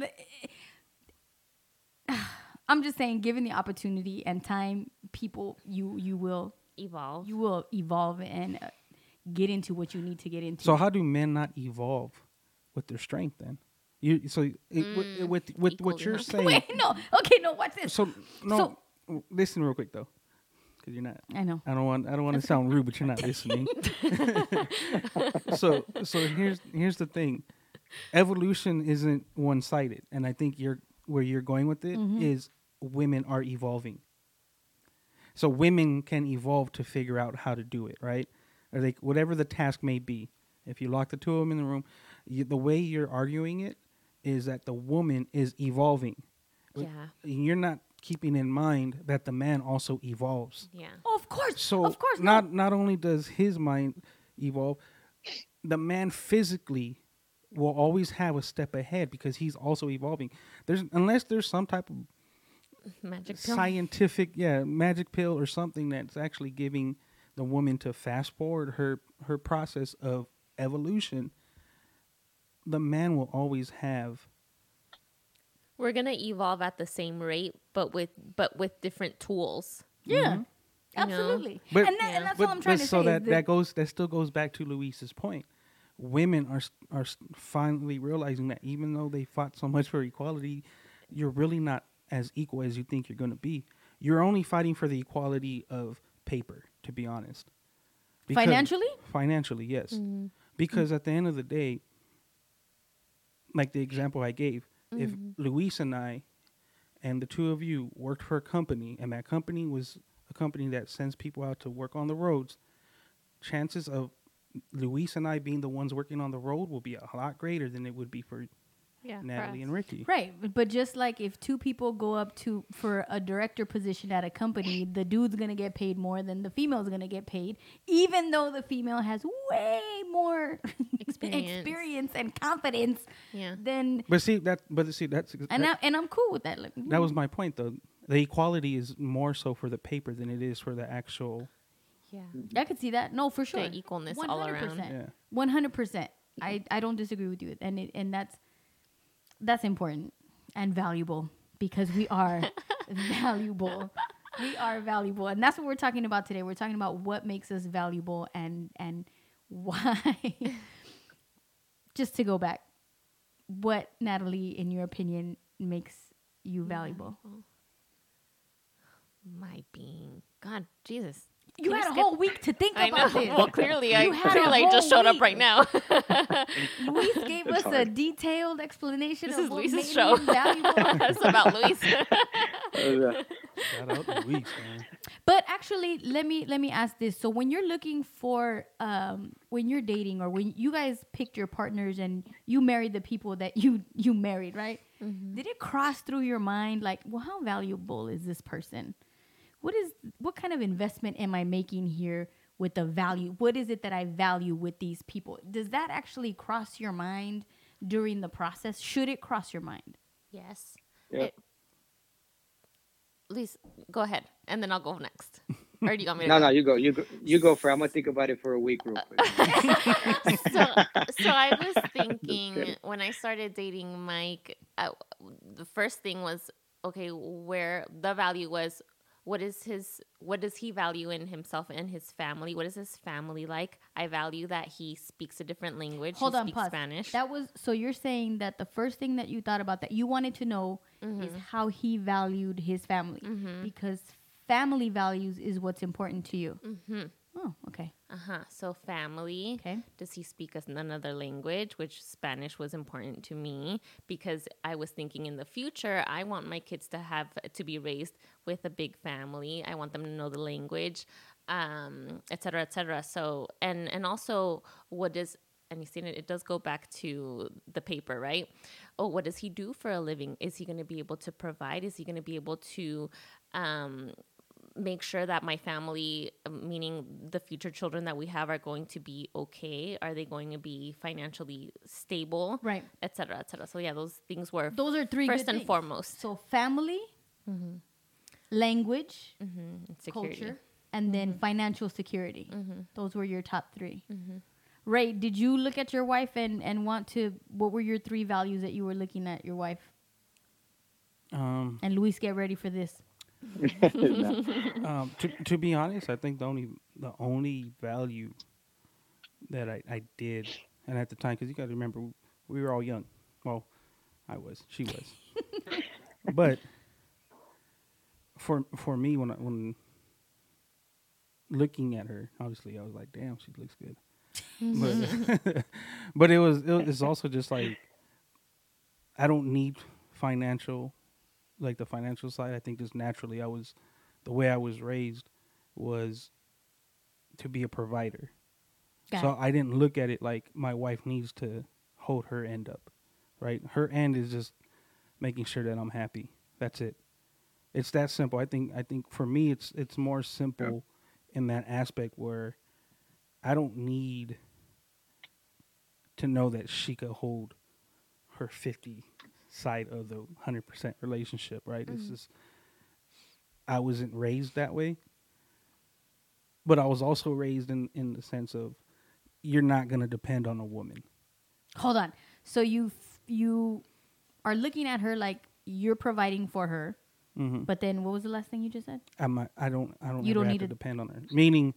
S3: I'm just saying, given the opportunity and time, people, you you will
S2: Evolve.
S3: you will evolve and uh, get into what you need to get into.
S5: So how do men not evolve with their strength then? You so it, mm, with with, with what you're
S2: huh?
S5: saying.
S3: Wait, no, okay, no, watch this.
S5: So no,
S3: So-
S5: listen real quick though, because you're not.
S3: I know.
S5: I don't want. I don't want to sound rude, but you're not listening. so, so here's here's the thing. Evolution isn't one sided, and I think you're where you're going with it mm-hmm. is women are evolving. So women can evolve to figure out how to do it, right? Or they whatever the task may be. If you lock the two of them in the room, you, the way you're arguing it is that the woman is evolving.
S2: Yeah.
S5: You're not keeping in mind that the man also evolves.
S2: Yeah.
S3: Oh, of course.
S5: So
S3: of course.
S5: not
S3: no.
S5: not only does his mind evolve, the man physically will always have a step ahead because he's also evolving. There's unless there's some type of
S2: Magic pill.
S5: scientific yeah magic pill or something that's actually giving the woman to fast forward her her process of evolution the man will always have
S2: We're gonna evolve at the same rate, but with but with different tools.
S3: Yeah. Mm-hmm.
S2: You know?
S3: Absolutely.
S5: But-
S3: and, that, and that's
S5: but,
S3: all I'm trying
S5: but
S3: to
S5: so
S3: say.
S5: that
S3: is
S5: that that goes that still goes back to Luis's point. Women are are finally realizing that even though they fought so much for equality, you're really not as equal as you think you're going to be. You're only fighting for the equality of paper, to be honest. Because-
S3: Financially?
S5: Financially, yes. Mm-hmm. Because at the end of the day, like the example I gave, if mm-hmm. Luis and I and the two of you worked for a company and that company was a company that sends people out to work on the roads, chances of Luis and I being the ones working on the road will be a lot greater than it would be for
S2: Yeah.
S5: Natalie and Ricky.
S3: Right, but- but just like if two people go up to for a director position at a company, the dude's gonna get paid more than the female's gonna get paid, even though the female has way more
S2: Experience.
S3: experience and confidence
S2: Yeah.
S3: than.
S5: But see that but see that's
S3: And
S5: that,
S3: I, and I'm cool with that. Like,
S5: that was mm. my point though. The equality is more so for the paper than it is for the actual
S2: Yeah.
S3: I could see that. No, for sure.
S2: The equalness all around.
S3: One hundred percent. I I don't disagree with you, and it, and that's that's important and valuable because we are valuable. We are valuable, and that's what we're talking about today. We're talking about what makes us valuable and and why. Just to go back, what Natalie, in your opinion, makes you valuable?
S2: My being. God, Jesus.
S3: You had a
S2: skip-
S3: whole week to think
S2: I
S3: about
S2: know.
S3: this.
S2: Well, clearly,
S3: You
S2: I
S3: had
S2: clearly I just
S3: whole
S2: showed up right now.
S3: Luis gave us a detailed explanation
S2: This
S3: of
S2: is
S3: what
S2: Luis's show.
S3: him valuable.
S2: it's about Luis.
S5: Shout out Luis, man.
S3: But actually, let me let me ask this. So when you're looking for um when you're dating or when you guys picked your partners and you married the people that you you married, right? Did it cross through your mind like, well, how valuable is this person? What is what kind of investment am I making here with the value? What is it that I value with these people? Does that actually cross your mind during the process? Should it cross your mind?
S2: yes.
S4: Yeah.
S2: It- Luis, go ahead, and then I'll go next. Or do you want me to?
S4: no,
S2: go?
S4: no, you go. You go. You go for. I'm gonna think about it for a week, real quick.
S2: so, so I was thinking when I started dating Mike, uh, the first thing was okay, where the value was what is his what does he value in himself and his family? What is his family like? I value that he speaks a different language.
S3: Hold
S2: he
S3: on,
S2: speaks
S3: pause.
S2: Spanish.
S3: That was so you're saying that the first thing that you thought about that you wanted to know is how he valued his family because family values is what's important to you. Mm-hmm. Oh, okay.
S2: Uh huh. So family.
S3: Okay.
S2: Does he speak us another language? Which Spanish was important to me because I was thinking in the future I want my kids to have to be raised with a big family. I want them to know the language, um, et cetera, et cetera. So and and also what does and you've seen it, it does go back to the paper, right? Oh, what does he do for a living? Is he going to be able to provide? Is he going to be able to um, make sure that my family, um, meaning the future children that we have, are going to be okay? Are they going to be financially stable?
S3: Right.
S2: Et cetera, et cetera. So, yeah, those things were
S3: Those are three
S2: first
S3: good
S2: and
S3: things.
S2: foremost.
S3: So family, mm-hmm. language, mm-hmm.
S2: Security.
S3: culture, and then mm-hmm. financial security. Those were your top 3 Ray, did you look at your wife and and want to? What were your three values that you were looking at your wife?
S5: Um,
S3: And Luis, get ready for this.
S5: um, to to be honest, I think the only the only value that I, I did, and at the time, because you got to remember, we were all young. Well, I was, she was, but for for me when I, when looking at her, obviously I was like, damn, she looks good. but but it was it was it's also just like I don't need financial like the financial side. I think just naturally I was the way I was raised was to be a provider.
S3: Got
S5: so
S3: it.
S5: I didn't look at it like my wife needs to hold her end up, right? Her end is just making sure that I'm happy. That's it. It's that simple. I think. I think for me, it's it's more simple in that aspect where I don't need to know that she could hold her fifty side of the hundred percent relationship. Right? This is—I wasn't raised that way, but I was also raised in in the sense of you're not going to depend on a woman.
S3: Hold on. So you f- you are looking at her like you're providing for her,
S5: Mm-hmm.
S3: but then what was the last thing you just said?
S5: I'm not, I don't I don't
S3: You don't
S5: have
S3: need
S5: to- depend on her. Meaning,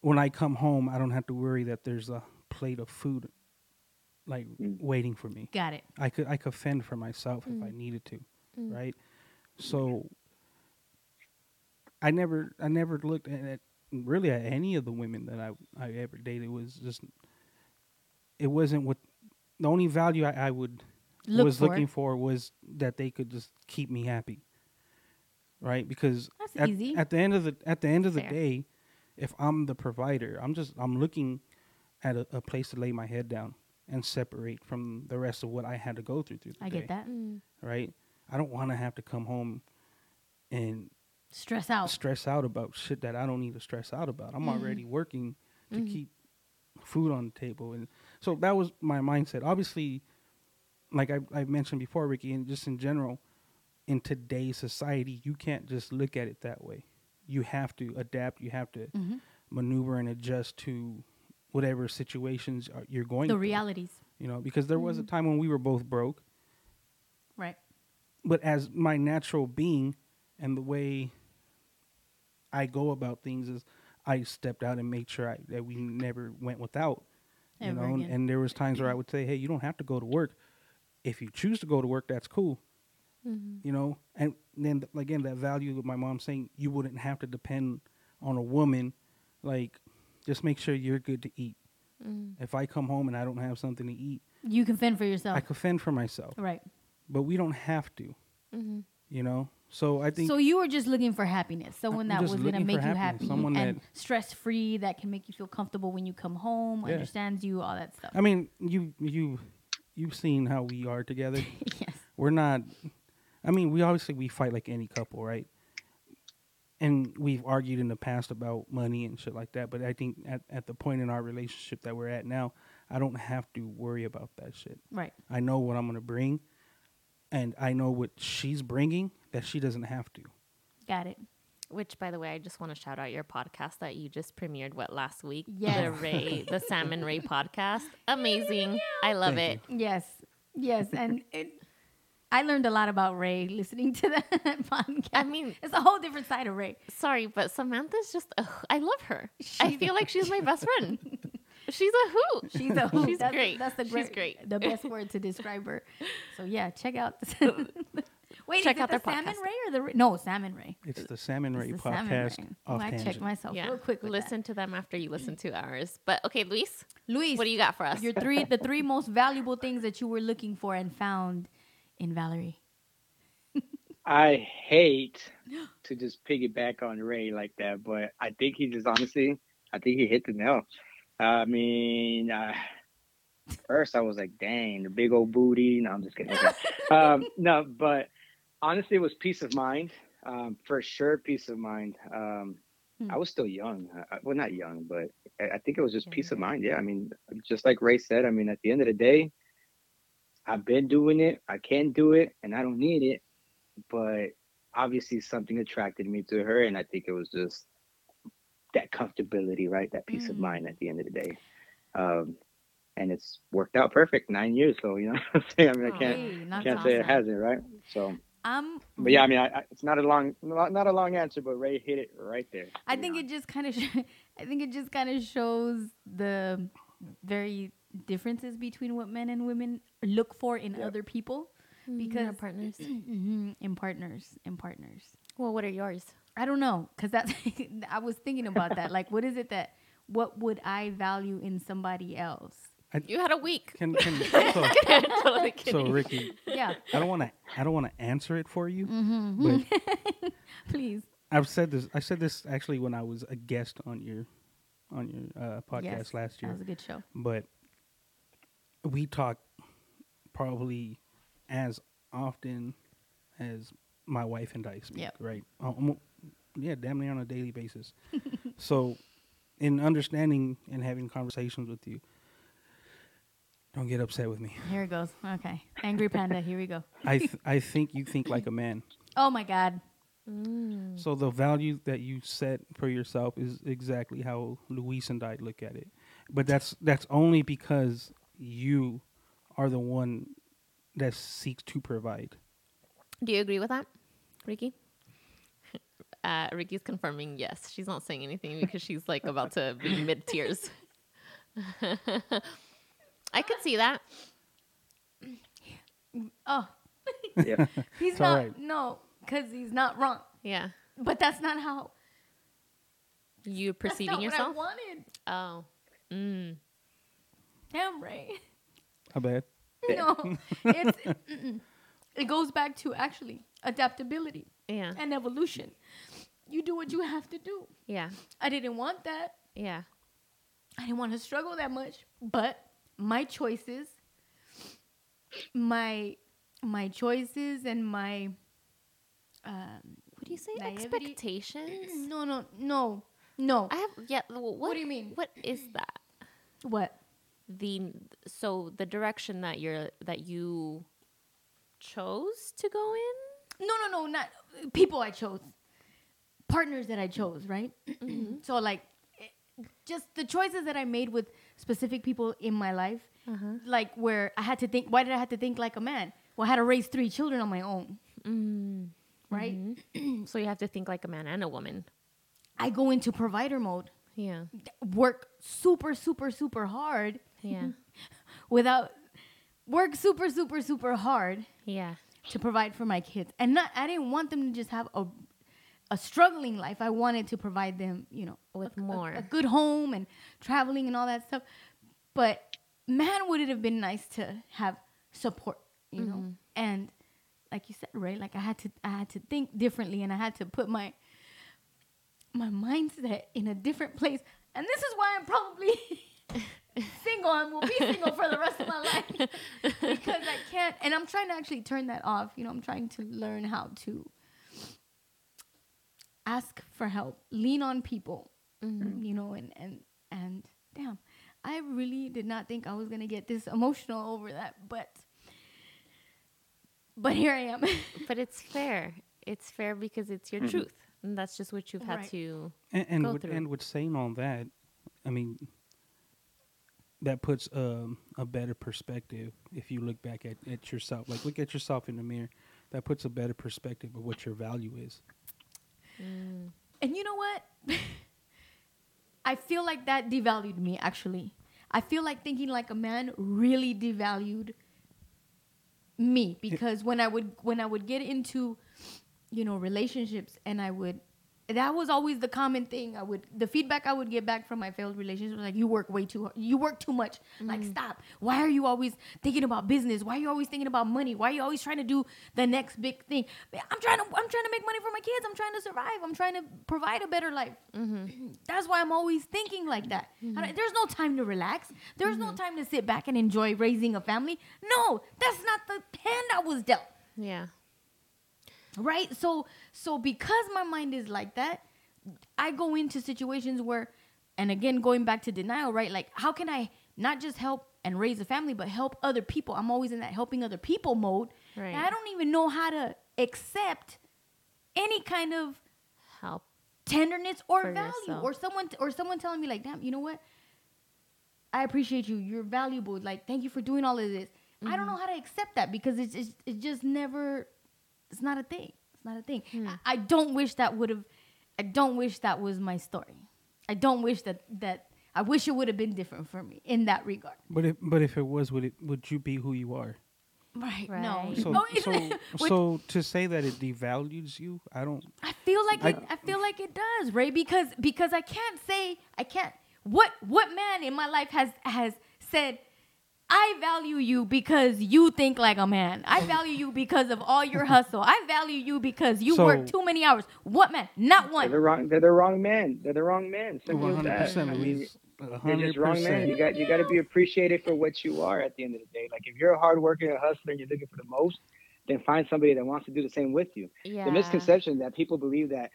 S5: when I come home, I don't have to worry that there's a plate of food like
S4: Mm.
S5: waiting for me.
S3: Got it.
S5: I could I could fend for myself if I
S3: Mm.
S5: needed to, right? So I never I never looked at, at really at any of the women that I I ever dated. It was just it wasn't what the only value I, I would
S3: Look
S5: was
S3: for.
S5: looking for was that they could just keep me happy, right? Because
S3: That's
S5: at,
S3: easy.
S5: at the end of the at the end of the day, if I'm the provider, I'm just I'm looking at a, a place to lay my head down and separate from the rest of what I had to go through through the
S3: I
S5: day,
S3: get that.
S5: right? I don't want to have to come home and
S3: Stress out.
S5: stress out about shit that I don't need to stress out about. I'm
S3: Mm-hmm.
S5: already working to keep food on the table, and so that was my mindset. Obviously, like I, I mentioned before, Ricky, and just in general, in today's society, you can't just look at it that way. You have to adapt. You have to
S3: Mm-hmm.
S5: maneuver and adjust to whatever situations are, you're going.
S3: The
S5: through,
S3: realities.
S5: you know, because there was a mm-hmm. time when we were both broke,
S3: Right.
S5: but as my natural being and the way I go about things is I stepped out and made sure I, that we never went without. You
S3: Ever
S5: know,
S3: again.
S5: and there was times where I would say, "Hey, you don't have to go to work. If you choose to go to work, that's cool." Mm-hmm. You know, and then th- again, that value of my mom saying you wouldn't have to depend on a woman. Like, just make sure you're good to eat. Mm. If I come home and I don't have something to eat,
S3: You can fend for yourself.
S5: I could fend for myself.
S3: right.
S5: But we don't have to. Mm-hmm. You know, so I think
S3: So you were just looking for happiness, someone that was going to make you happy
S5: someone
S3: and stress free, that can make you feel comfortable when you come home,
S5: Yeah.
S3: understands you, all that stuff.
S5: I mean, you you you've seen how we are together.
S3: yes.
S5: We're not. I mean, we obviously we fight like any couple, right? And we've argued in the past about money and shit like that. But I think at at the point in our relationship that we're at now, I don't have to worry about that shit.
S3: Right.
S5: I know what I'm gonna bring, and I know what she's bringing that she doesn't have to.
S3: Got it.
S2: Which, by the way, I just want to shout out your podcast that you just premiered. What last week?
S3: Yes.
S2: the Ray, the Salmon Ray podcast. Amazing. I love
S5: Thank
S2: it.
S3: Yes. Yes. And it, I learned a lot about Ray listening to that podcast.
S2: I mean-
S3: it's a whole different side of Ray.
S2: Sorry, but Samantha's just. ugh, I love her. I feel like she's my best friend. She's a hoot.
S3: She's a hoot.
S2: She's
S3: that's,
S2: great.
S3: That's the
S2: She's
S3: great,
S2: great.
S3: The best word to describe her. So yeah, check out. Wait,
S2: Check
S3: is it
S2: out
S3: the
S2: their
S3: Salmon
S2: podcast.
S3: Ray or the Ray? no Salmon Ray?
S5: It's the Salmon Ray
S3: It's the Salmon
S5: podcast.
S3: Ray.
S5: Off
S3: Oh, I checked myself
S2: Yeah.
S3: real quick. With
S2: Listen to them after you listen to ours. But okay, Luis.
S3: Luis.
S2: what do you got for us?
S3: Your three, the three most valuable things that you were looking for and found in Valerie.
S4: I hate to just piggyback on Ray like that, but I think he just honestly, I think he hit the nail. I mean, uh, first I was like, dang, the big old booty. No, I'm just kidding. Okay. um, no, but honestly, it was peace of mind. Um, for sure, peace of mind. Um,
S3: Hmm.
S4: I was still young. I, well, not young, but I, I think it was just peace of mind. Yeah. I mean, just like Ray said, I mean, at the end of the day, I've been doing it. I can do it, and I don't need it. But obviously, something attracted me to her, and I think it was just that comfortability, right? That peace of
S3: Mm.
S4: mind at the end of the day. Um, and it's worked out perfect. Nine years, so you know, what I'm saying? I mean, I can't
S3: Hey,
S4: can't say it hasn't, right? So,
S3: Um,
S4: but yeah, I mean, I, I, it's not a long not, not a long answer, but Ray hit it right there.
S3: I think it just kind of, I think it just kind of shows the very differences between what men and women look for in
S4: Yep.
S3: other people
S2: Our
S3: because
S2: partners.
S3: Mhm, in partners, in partners.
S2: Well, what are yours?
S3: I don't know, cause that's I was thinking about that. Like, what is it that what would I value in somebody else?
S2: You had a week.
S5: Can, can so,
S2: totally
S5: so. Ricky,
S3: Yeah,
S5: I don't want to I don't want to answer it for you,
S3: Mm-hmm. please.
S5: I've said this. I said this actually when I was a guest on your on your uh, podcast
S3: Yes,
S5: last year That
S3: was a good show.
S5: but we talk probably as often as my wife and I speak,
S3: Yep.
S5: right? Um, yeah, damn near on a daily basis. so, in understanding and having conversations with you, don't get upset with me.
S3: Here it goes. Okay, angry panda. Here we go.
S5: I th- I think you think like a man.
S3: Oh my god.
S5: So the value that you set for yourself is exactly how Luis and I look at it. But that's that's only because you are the one that seeks to provide.
S2: Do you agree with that, Ricky? Uh, Ricky's confirming yes. She's not saying anything because she's like about to be mid tears. I could see that.
S3: Oh,
S4: Yeah.
S3: he's
S5: It's
S3: not.
S5: all right.
S3: No, because he's not wrong.
S2: Yeah.
S3: But that's not how.
S2: You
S3: That's
S2: perceiving
S3: not
S2: yourself?
S3: What I wanted.
S2: Oh. Mm.
S3: Damn right.
S5: How bad?
S3: no, it's mm-mm. it goes back to actually adaptability
S2: Yeah.
S3: and evolution. You do what you have to do.
S2: Yeah.
S3: I didn't want that.
S2: Yeah.
S3: I didn't want to struggle that much, but my choices, my my choices, and my um,
S2: What do you say?
S3: Naivety?
S2: Expectations?
S3: no, no, no, no.
S2: I have yeah. What, what
S3: do you mean?
S2: What is that?
S3: what?
S2: The so the direction that you're that you chose to go in.
S3: No, no, no, not people I chose, partners that I chose, right? Mm-hmm. so like, eh, just the choices that I made with specific people in my life, uh-huh. like where I had to think. Why did I have to think like a man? Well, I had to raise three children on my own, mm-hmm. right? Mm-hmm.
S2: So you have to think like a man and a woman.
S3: I go into provider mode,
S2: Yeah.
S3: work super, super, super hard
S2: Yeah.
S3: without work super, super, super hard
S2: yeah.
S3: to provide for my kids. And not I didn't want them to just have a a struggling life. I wanted to provide them, you know,
S2: With
S3: a, a-
S2: more.
S3: a, good home and traveling and all that stuff. But man, would it have been nice to have support, you know? Mm-hmm. And like you said, right? Like I had to I had to think differently and I had to put my my mindset in a different place. And this is why I'm probably single and will be single for the rest of my life because I can't. And I'm trying to actually turn that off. You know, I'm trying to learn how to ask for help, lean on people. Mm-hmm. You know, and and and damn, I really did not think I was gonna get this emotional over that, but but here I am.
S2: But it's fair. It's fair because it's your mm-hmm. truth. And that's just what you've had to
S5: And and
S2: Go
S5: with,
S2: through.
S5: and with saying all that, I mean, that puts um, a better perspective if you look back at, at yourself. Like look at yourself in the mirror. That puts a better perspective of what your value is.
S3: And you know what? I feel like that devalued me actually. I feel like thinking like a man really devalued me because when I would when I would get into you know relationships and I would that was always the common thing. I would the feedback I would get back from my failed relationships was like you work way too hard. You work too much. Like mm. stop. Why are you always thinking about business? Why are you always thinking about money? Why are you always trying to do the next big thing? I'm trying to I'm trying to make money for my kids. I'm trying to survive. I'm trying to provide a better life. Mm-hmm. That's why I'm always thinking like that. Don't- mm-hmm. There's no time to relax. There's no mm-hmm. time to sit back and enjoy raising a family. No, that's not the hand I was dealt
S2: Yeah.
S3: Right so so because my mind is like that i go into situations where and again going back to denial right like how can i not just help and raise a family but help other people i'm always in that helping other people mode
S2: Right.
S3: and i don't even know how to accept any kind of
S2: Help.
S3: tenderness or
S2: For
S3: value
S2: yourself.
S3: or someone or someone telling me like damn you know what i appreciate you you're valuable like thank you for doing all of this i
S2: Mm-hmm.
S3: don't know how to accept that because it's just, it's just never it's not a thing it's not a thing
S2: Hmm.
S3: I, I don't wish that would have i don't wish that was my story i don't wish that that i wish it would have been different for me in that regard
S5: But if but if it was, would it would you be who you are?
S3: Right. No.
S5: So,
S3: Oh,
S5: so, so to say that it devalues you, I don't.
S3: I feel like
S5: I-
S3: it, I feel like it does, Ray, because because I can't say I can't. What what man in my life has has said? I value you because you think like a man. I value you because of all your hustle. I value you because you
S5: So-
S3: work too many hours. What man? Not one.
S4: They're
S3: one.
S4: the wrong. They're the wrong men. They're the wrong men. Simple
S5: One
S4: as
S5: hundred
S4: that.
S5: percent,
S4: I mean, They're
S5: hundred
S4: just wrong men. You got you got to be appreciated for what you are at the end of the day. Like if you're a hard worker and a hustler and you're looking for the most, then find somebody that wants to do the same with you.
S2: Yeah.
S4: The misconception that people believe that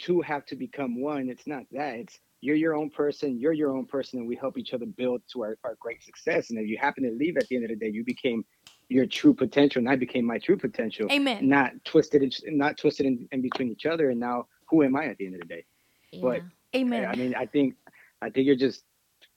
S4: two have to become one. It's not that. It's you're your own person. You're your own person, and we help each other build to our, our great success. And if you happen to leave at the end of the day, you became your true potential, and I became my true potential.
S3: Amen.
S4: Not twisted, in, not twisted in, in between each other. And now, who am I at the end of the day? but-
S3: Amen.
S4: I mean, I think, I think you're just,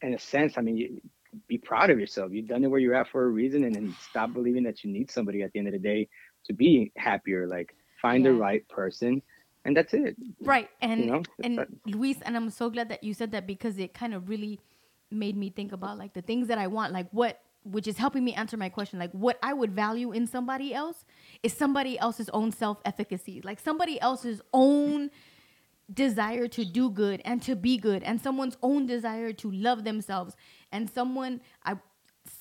S4: in a sense, I mean, you, be proud of yourself. You've done it where you're at for a reason, and then stop believing that you need somebody at the end of the day to be happier. Like, find the right person, and that's it.
S3: Right. And
S4: You know,
S3: and
S4: but-
S3: Luis, and I'm so glad that you said that because it kind of really made me think about like the things that I want, like what which is helping me answer my question, like what I would value in somebody else is somebody else's own self-efficacy, like somebody else's own desire to do good and to be good and someone's own desire to love themselves and someone I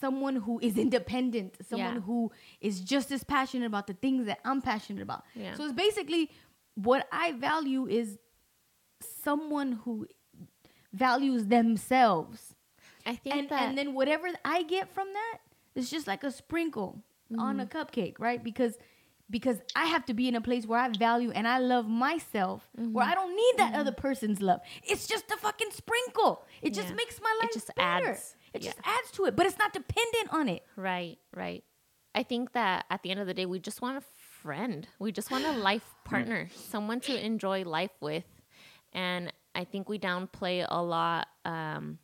S3: someone who is independent, someone
S2: Yeah.
S3: who is just as passionate about the things that I'm passionate about.
S2: Yeah.
S3: So it's basically what I value is someone who values themselves.
S2: I think
S3: And
S2: that
S3: and then whatever I get from that is just like a sprinkle on a mm-hmm. cupcake, right? Because because I have to be in a place where I value and I love myself, where I mm-hmm. don't need that mm-hmm. other person's love. It's just a fucking sprinkle. It just makes my life
S2: It just
S3: better.
S2: adds.
S3: It just adds to it, but it's not dependent on it.
S2: Right, right. I think that at the end of the day, we just want a friend. We just want a life partner, someone to enjoy life with. And I think we downplay a lot. Um,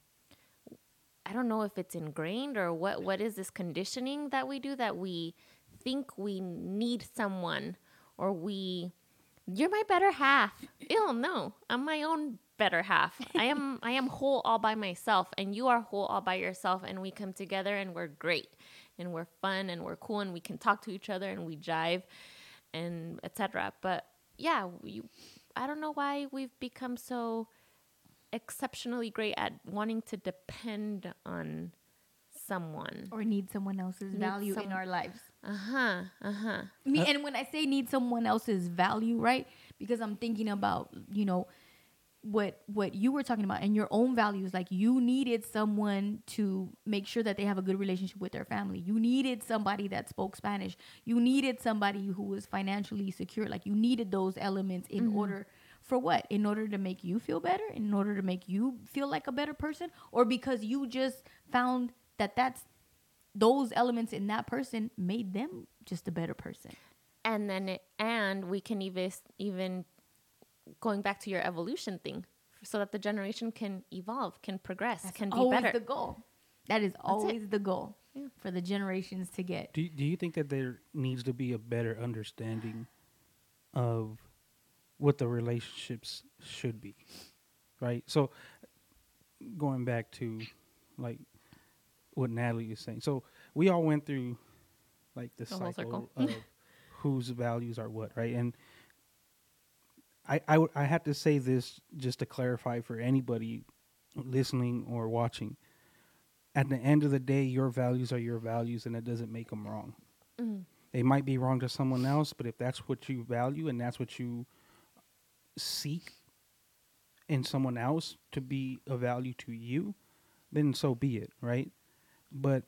S2: I don't know if it's ingrained or what. What is this conditioning that we do that we think we need someone or we you're my better half. Ew, no, I'm my own better half. I am I am whole all by myself, and you are whole all by yourself, and we come together and we're great, and we're fun and we're cool, and we can talk to each other and we jive, and etc. But yeah, we, I don't know why we've become so exceptionally great at wanting to depend on someone.
S3: Or need someone else's
S2: Need
S3: value in our lives.
S2: Uh huh. Uh huh.
S3: Me, and when I say need someone else's value, right? Because I'm thinking about, you know, what what you were talking about and your own values. Like you needed someone to make sure that they have a good relationship with their family. You needed somebody that spoke Spanish. You needed somebody who was financially secure. Like you needed those elements in mm-hmm. order for what? In order to make you feel better, in order to make you feel like a better person, or because you just found that that's those elements in that person made them just a better person.
S2: and then it, and we can even even going back to your evolution thing so that the generation can evolve can progress
S3: That's
S2: can be
S3: always
S2: better
S3: the goal. That is always the goal
S2: Yeah.
S3: for the generations to get.
S5: Do Do you think that there needs to be a better understanding of what the relationships should be, right? So, going back to like what Natalie is saying, so we all went through like the
S2: The whole
S5: cycle of whose values are what, right? And I I I have to say this just to clarify for anybody listening or watching. At the end of the day, your values are your values, and it doesn't make them wrong.
S2: Mm-hmm.
S5: They might be wrong to someone else, but if that's what you value and that's what you seek in someone else to be a value to you, then so be it, right? But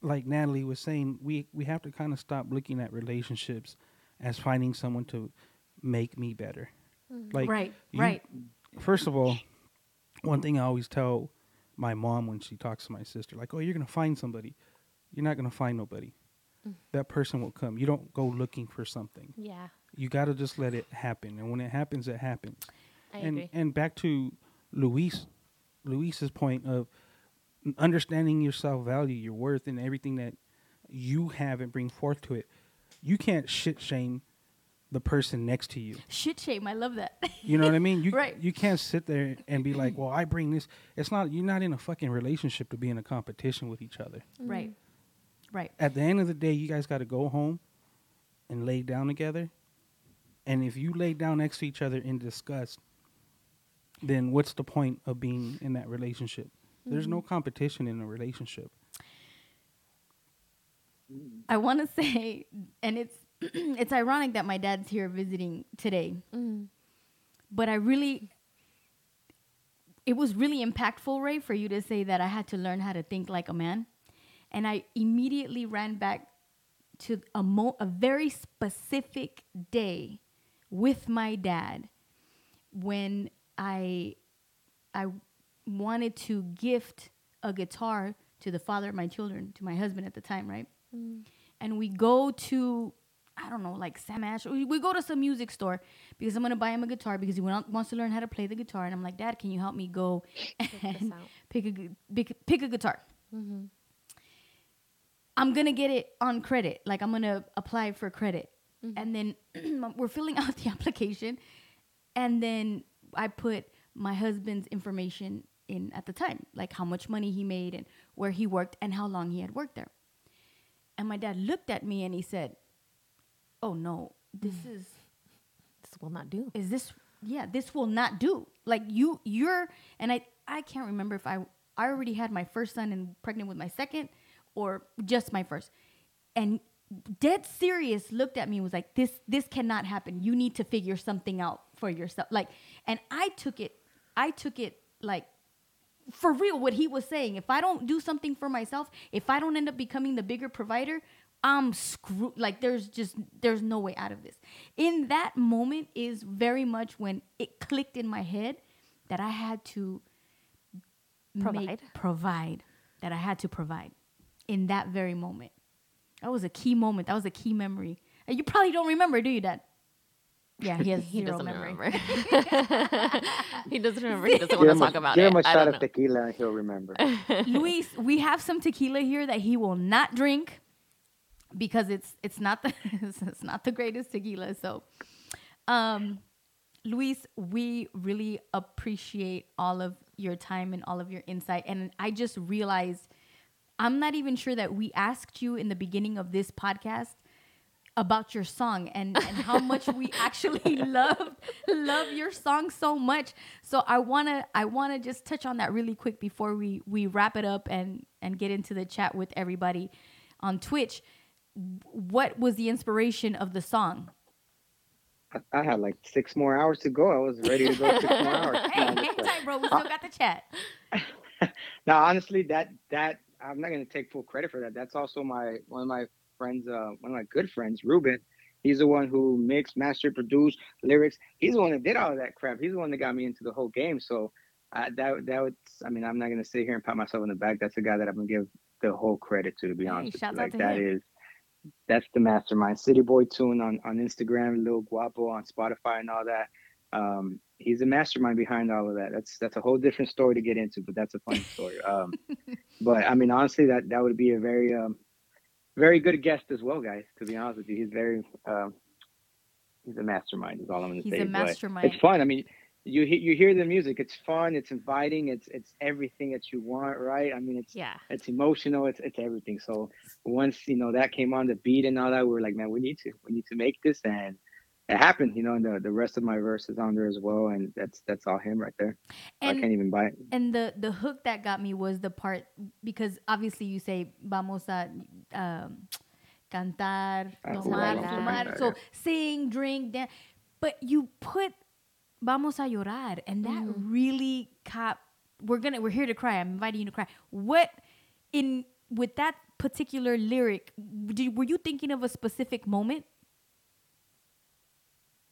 S5: like Natalie was saying, we we have to kind of stop looking at relationships as finding someone to make me better. Mm-hmm. Like
S3: right,
S5: you-
S3: right.
S5: First of all, one thing I always tell my mom when she talks to my sister, like, "Oh, you're gonna find somebody. You're not gonna find nobody. Mm. That person will come. You don't go looking for something.
S2: yeah
S5: You got to just let it happen. And when it happens, it happens."
S2: i
S5: and
S2: agree
S5: and back to Luis, Luis's point of understanding your self value, your worth, and everything that you have and bring forth to it. You can't shit shame the person next to you.
S3: Shit shame. I love that.
S5: You know what I mean? You
S3: Right.
S5: you can't sit there and be like, "Well, I bring this." It's not you're not in a fucking relationship to be in a competition with each other. Mm-hmm.
S3: right. Right.
S5: At the end of the day, you guys got to go home and lay down together. And if you lay down next to each other in disgust, then what's the point of being in that relationship? There's no mm-hmm. competition in a relationship.
S3: I want to say, and it's it's ironic that my dad's here visiting today,
S2: Mm.
S3: but I really, it was really impactful, Ray, for you to say that I had to learn how to think like a man, and I immediately ran back to a mo- a very specific day with my dad when I I wanted to gift a guitar to the father of my children, to my husband at the time, right? And we go to I don't know, like Sam Ash. We, we go to some music store because I'm gonna buy him a guitar because he want, wants to learn how to play the guitar. And I'm like, Dad, can you help me go and
S2: out.
S3: pick a pick, pick a guitar? Mm-hmm. I'm gonna get it on credit. Like I'm gonna apply for credit, mm-hmm. and then we're filling out the application, and then I put my husband's information in at the time, like how much money he made and where he worked and how long he had worked there. And my dad looked at me and he said, "Oh no, this mm. is
S2: This will not do.
S3: is this yeah this will not do. Like you you're and i i can't remember if i i already had my first son and pregnant with my second or just my first. And dead serious looked at me and was like this this cannot happen. You need to figure something out for yourself. Like and i took it i took it like for real what he was saying. If i don't do something for myself if i don't end up becoming the bigger provider i'm screwed like there's just there's no way out of this in that moment is very much when it clicked in my head that i had to
S2: Provide.
S3: make, provide that i had to provide in that very moment that was a key moment that was a key memory And you probably don't remember do you dad yeah he has
S2: He
S3: zero
S2: doesn't
S3: memory
S2: remember. he doesn't remember. He doesn't
S4: Give
S2: want
S4: him
S2: to
S4: a-
S2: talk about
S4: give
S2: it.
S4: him a
S2: I
S4: shot of
S2: know.
S4: tequila and he'll remember.
S3: Luis, we have some tequila here that he will not drink because it's it's not the it's not the greatest tequila. So, um, Luis, we really appreciate all of your time and all of your insight. And I just realized I'm not even sure that we asked you in the beginning of this podcast about your song and, and how much we actually love love your song so much. So I wanna I wanna just touch on that really quick before we we wrap it up and and get into the chat with everybody on Twitch. What was the inspiration of the song?
S4: I, I had like six more hours to go. I was ready to go six more hours.
S3: hey,
S4: No,
S3: hang tight, bro. We still got the chat.
S4: now honestly that that i'm not going to take full credit for that that's also my one of my friends uh one of my good friends ruben he's the one who mixed mastered produced lyrics he's the one that did all of that crap he's the one that got me into the whole game so uh, that that was i mean i'm not going to sit here and pat myself on the back that's the guy that i'm going to give the whole credit to to be honest with
S3: shouts
S4: you.
S3: out
S4: like
S3: to
S4: that
S3: him.
S4: is that's the mastermind. City boy tune on on instagram lil guapo on spotify and all that. Um he's a mastermind behind all of that. That's that's a whole different story to get into but that's a funny story. Um but i mean honestly that that would be a very um very good guest as well guys to be honest with you. He's very um he's a mastermind is all i'm gonna
S3: He's
S4: say
S3: a
S4: but
S3: mastermind.
S4: it's fun. I mean you you hear the music it's fun it's inviting it's it's everything that you want right? I mean it's
S2: Yeah.
S4: it's emotional it's it's everything. So once you know that came on the beat and all that we were like man we need to we need to make this and it happened you know and the, the rest of my verse is on there as well and that's that's all him right there. I
S3: And
S4: can't even buy it.
S3: and the the hook that got me was the part because obviously you say vamos a um, cantar,
S4: Ah,
S3: tomar, fumar, so sing, drink, dance, but you put vamos a llorar, and that
S2: Mhm.
S3: really caught. We're gonna we're here to cry. I'm inviting you to cry. What in with that particular lyric? Did, were you thinking of a specific moment?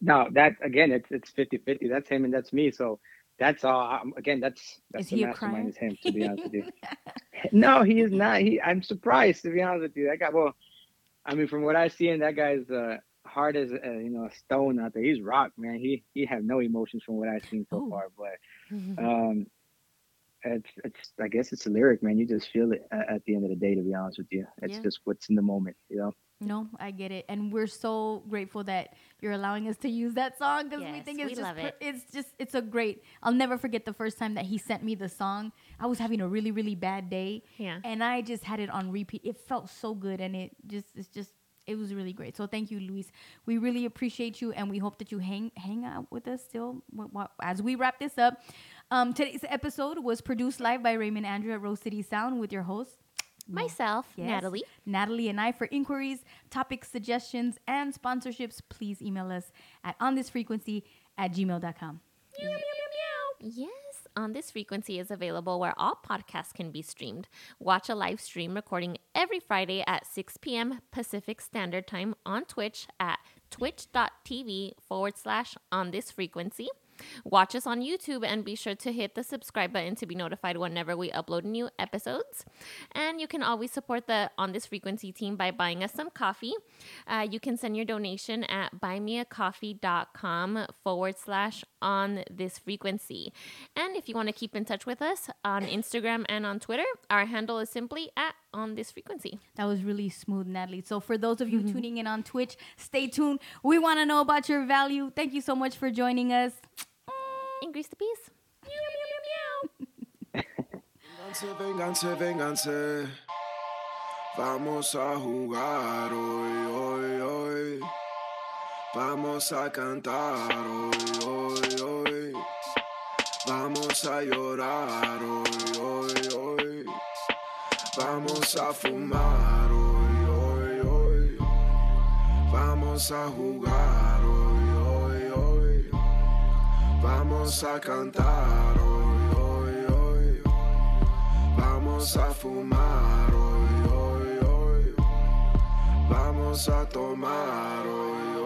S4: no that again it's it's 50 50 that's him and that's me so that's all um, again that's that's
S3: Is
S4: the
S3: he a
S4: mastermind is him to be honest with you no he is not he i'm surprised to be honest with you that guy well i mean from what i see and that guy's uh hard as uh, you know a stone out there he's rock man he he have no emotions from what i've seen so
S3: Ooh.
S4: far but um it's it's I guess it's a lyric, man. You just feel it at, at the end of the day. To be honest with you, it's
S2: Yeah.
S4: just what's in the moment, you know.
S3: No, I get it, and we're so grateful that you're allowing us to use that song because we think it's
S2: we
S3: just
S2: love
S3: per-
S2: it.
S3: it's just it's a great. I'll never forget the first time that he sent me the song. I was having a really really bad day,
S2: Yeah.
S3: and I just had it on repeat. It felt so good, and it just it's just it was really great. So thank you, Luis. We really appreciate you, and we hope that you hang hang out with us still wh- wh- as we wrap this up. Um, today's episode was produced live by Raymond Andrew at Rose City Sound with your host.
S2: Myself,
S3: Yes.
S2: Natalie.
S3: Natalie and I for inquiries, topic suggestions, and sponsorships, please email us at onthisfrequency at gmail.com.
S2: Yes, on this frequency is available where all podcasts can be streamed. Watch a live stream recording every Friday at 6 p.m. Pacific Standard Time on Twitch at twitch.tv forward slash on this frequency. Watch us on YouTube and be sure to hit the subscribe button to be notified whenever we upload new episodes. And you can always support the On This Frequency team by buying us some coffee. Uh, you can send your donation at buymeacoffee.com forward slash on this frequency. And if you want to keep in touch with us on Instagram and on Twitter, our handle is simply at on this frequency.
S3: That was really smooth, Natalie. So, for those of you tuning in on Twitch, stay tuned. We want to know about your value. Thank you so much for joining us.
S2: Increase the peace.
S1: Vénganse, vénganse, vénganse. Vamos a jugar hoy, hoy, hoy. Vamos a cantar hoy, hoy, hoy. Vamos a llorar hoy, hoy, hoy. Vamos a fumar hoy, hoy, hoy. Vamos a jugar Vamos a cantar hoy, hoy, hoy. Vamos a fumar hoy, hoy, hoy. Vamos a tomar hoy,